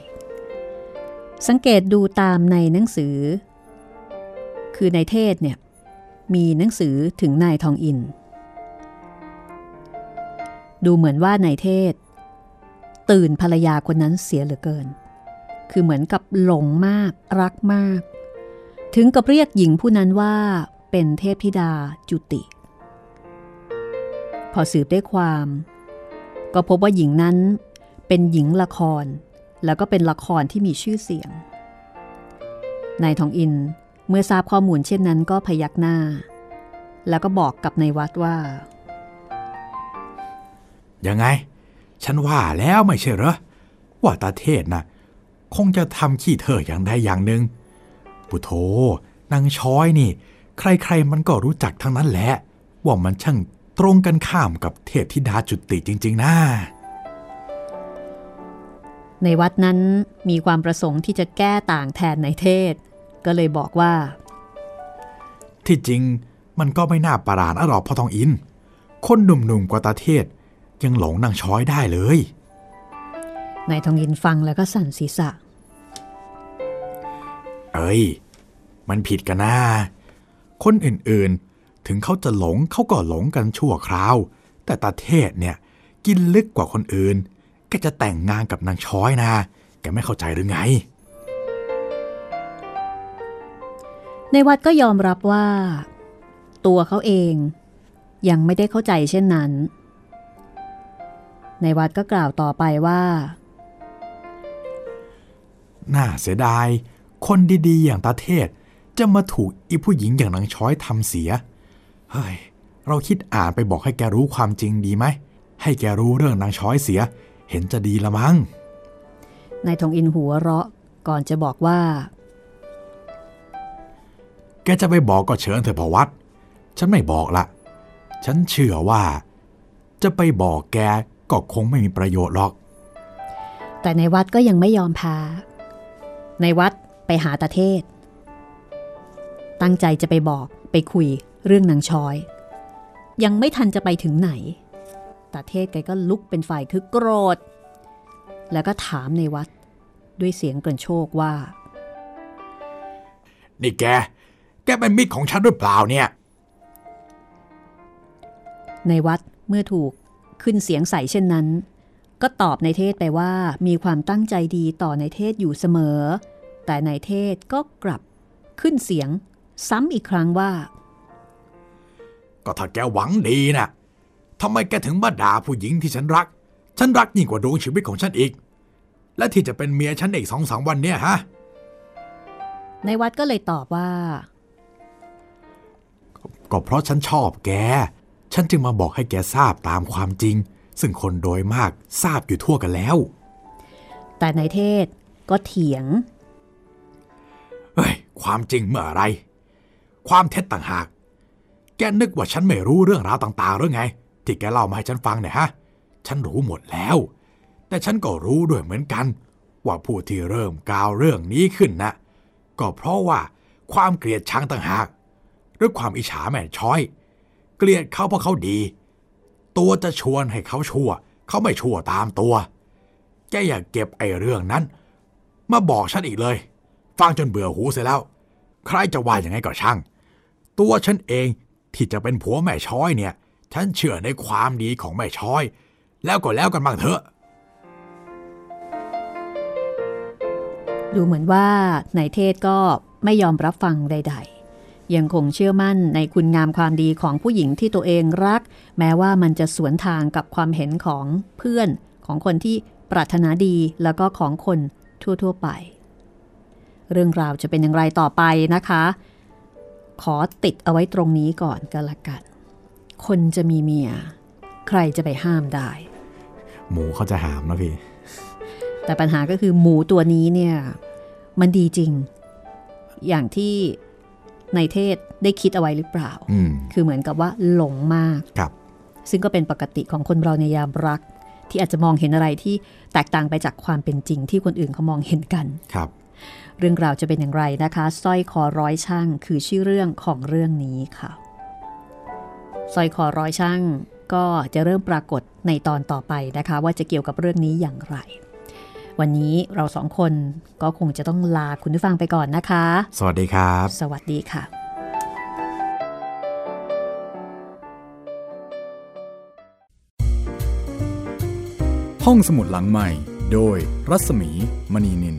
สังเกตดูตามในหนังสือ คือนายเทศเนี่ย มีหนังสือถึงนายทองอิน ดูเหมือนว่านายเทศ ตื่นภรรยาคนนั้นเสียเหลือเกิน คือเหมือนกับหลงมากรักมาก ถึงกับเรียกหญิงผู้นั้นว่าเป็นเทพธิดาจุติ พอสืบได้ความ ก็พบว่าหญิงนั้นเป็นหญิงละคร แล้วก็เป็นละครที่มีชื่อเสียงนายทองอิน เมื่อทราบข้อมูลเช่นนั้นก็พยักหน้า แล้วก็บอกกับนายวัดว่า ยังไง ฉันว่าแล้วไม่ใช่เหรอ ว่าตาเทศนะ่ะ คงจะทำขี้เธออย่างใดอย่างหนึ่งปุโธนางช้อยนี่ ใครๆมันก็รู้จักทั้งนั้นแหละ ว่ามันช่างตรงกันข้ามกับเทพธิดาจุติจริง ๆนะในวัดนั้นมีความประสงค์ที่จะแก้ต่างแทนนายเทศ ก็เลยบอกว่า ที่จริงมันก็ไม่น่าประหลาดอะหรอกพ่อทองอิน คนหนุ่มๆกว่าตาเทศ ยังหลงนางช้อยได้เลยนายทองอินฟังแล้วก็สั่นศีรษะ เอ้ย มันผิดกันนะคนอื่นๆ ถึงเขาจะหลงเขาก็หลงกันชั่วคราว แต่ตาเทศเนี่ย กินลึกกว่าคนอื่นแกจะแต่งงานกับนางช้อยนะ แกไม่เข้าใจหรือไง ในวัดก็ยอมรับว่า ตัวเขาเองยังไม่ได้เข้าใจเช่นนั้น ในวัดก็กล่าวต่อไปว่า น่าเสียดาย คนดีๆ อย่างตาเทศ จะมาถูกอีผู้หญิงอย่างนางช้อยทำเสีย เฮ้ย เราคิดอ่านไปบอกให้แกรู้ความจริงดีไหม ให้แกรู้เรื่องนางช้อยเสีย เห็นจะดีละมั้ง นายทองอินหัวเราะก่อนจะบอกว่า แกจะไปบอกก็เชิญเถอะพอวัดฉันไม่บอกละ ฉันเชื่อว่า จะไปบอกแกก็คงไม่มีประโยชน์หรอก แต่ในวัดก็ยังไม่ยอมแพ้ในวัดไปหาตาเทศ ตั้งใจจะไปบอกไปคุยเรื่องนางชอย ยังไม่ทันจะไปถึงไหนตาเทศแกก็ลุกเป็นฝ่ายคือโกรธ แล้วก็ถามในวัดด้วยเสียงกระโชกว่า นี่แก แกเป็นมิตรของฉันหรือเปล่าเนี่ย ในวัดเมื่อถูกขึ้นเสียงใส่เช่นนั้น ก็ตอบในเทศไปว่ามีความตั้งใจดีต่อในเทศอยู่เสมอ แต่ในเทศก็กลับขึ้นเสียงซ้ำอีกครั้งว่า ก็ถ้าแกหวังดีนะทำไมแกถึงมาด่าผู้หญิงที่ฉันรัก ฉันรักยิ่งกว่าดวงชีวิตของฉันอีก และที่จะเป็นเมียฉันอีกสองสามวันเนี่ยฮะ ในวัดก็เลยตอบว่า ก็เพราะฉันชอบแก ฉันจึงมาบอกให้แกทราบตามความจริง ซึ่งคนโดยมากทราบอยู่ทั่วกันแล้ว แต่ในเทศก็เถียง เฮ้ย ความจริงเมื่ออะไร ความเท็จต่างหาก แกนึกว่าฉันไม่รู้เรื่องราวต่างๆหรือไง ที่แกเล่ามาให้ฉันฟังเนี่ยฮะ ฉันรู้หมดแล้ว แต่ฉันก็รู้ด้วยเหมือนกัน ว่าผู้ที่เริ่มกล่าวเรื่องนี้ขึ้นนะ ก็เพราะว่าความเกลียดชังต่างหาก หรือความอิจฉาแม่ช้อย เกลียดเขาเพราะเขาดี ตัวจะชวนให้เขาชั่ว เขาไม่ชั่วตามตัวแกอย่าเก็บไอ้เรื่องนั้น มาบอกฉันอีกเลย ฟังจนเบื่อหูเสียแล้ว ใครจะว่าอย่างไงก็ช่าง ตัวฉันเองที่จะเป็นผัวแม่ช้อยเนี่ย ฉันเชื่อในความดีของแม่ช้อย แล้วก็แล้วกันบ้างเถอะดูเหมือนว่าในเทศก็ไม่ยอมรับฟังใดๆ ยังคงเชื่อมั่นในคุณงามความดีของผู้หญิงที่ตัวเองรัก แม้ว่ามันจะสวนทางกับความเห็นของเพื่อนของคนที่ปรารถนาดีแล้วก็ของคนทั่ว ๆ ไป เรื่องราวจะเป็นอย่างไรต่อไปนะคะ ขอติดเอาไว้ตรงนี้ก่อนก็แล้วกัน คนจะมีเมีย ใครจะไปห้ามได้ หมูเขาจะหามนะพี่ แต่ปัญหาก็คือหมูตัวนี้เนี่ย มันดีจริง อย่างที่ ในเทศได้คิดเอาไว้หรือเปล่าอืมคือเหมือนกับว่าหลงมากครับ ซึ่งก็เป็นปกติของคนเราในยามรัก ที่อาจจะมองเห็นอะไรที่แตกต่างไปจากความเป็นจริงที่คนอื่นเขามองเห็นกันครับ เรื่องราวจะเป็นอย่างไรนะคะสร้อยคอร้อยช่างคือชื่อเรื่องของเรื่องนี้ค่ะสร้อยคอร้อยช่างก็จะเริ่มปรากฏในตอนต่อไปนะคะ ว่าจะเกี่ยวกับเรื่องนี้อย่างไร วันนี้เราสองคนก็คงจะต้องลาคุณผู้ฟังไปก่อนนะคะ สวัสดีครับ สวัสดีค่ะ ห้องสมุดหลังใหม่ โดยรัศมีมณีนิน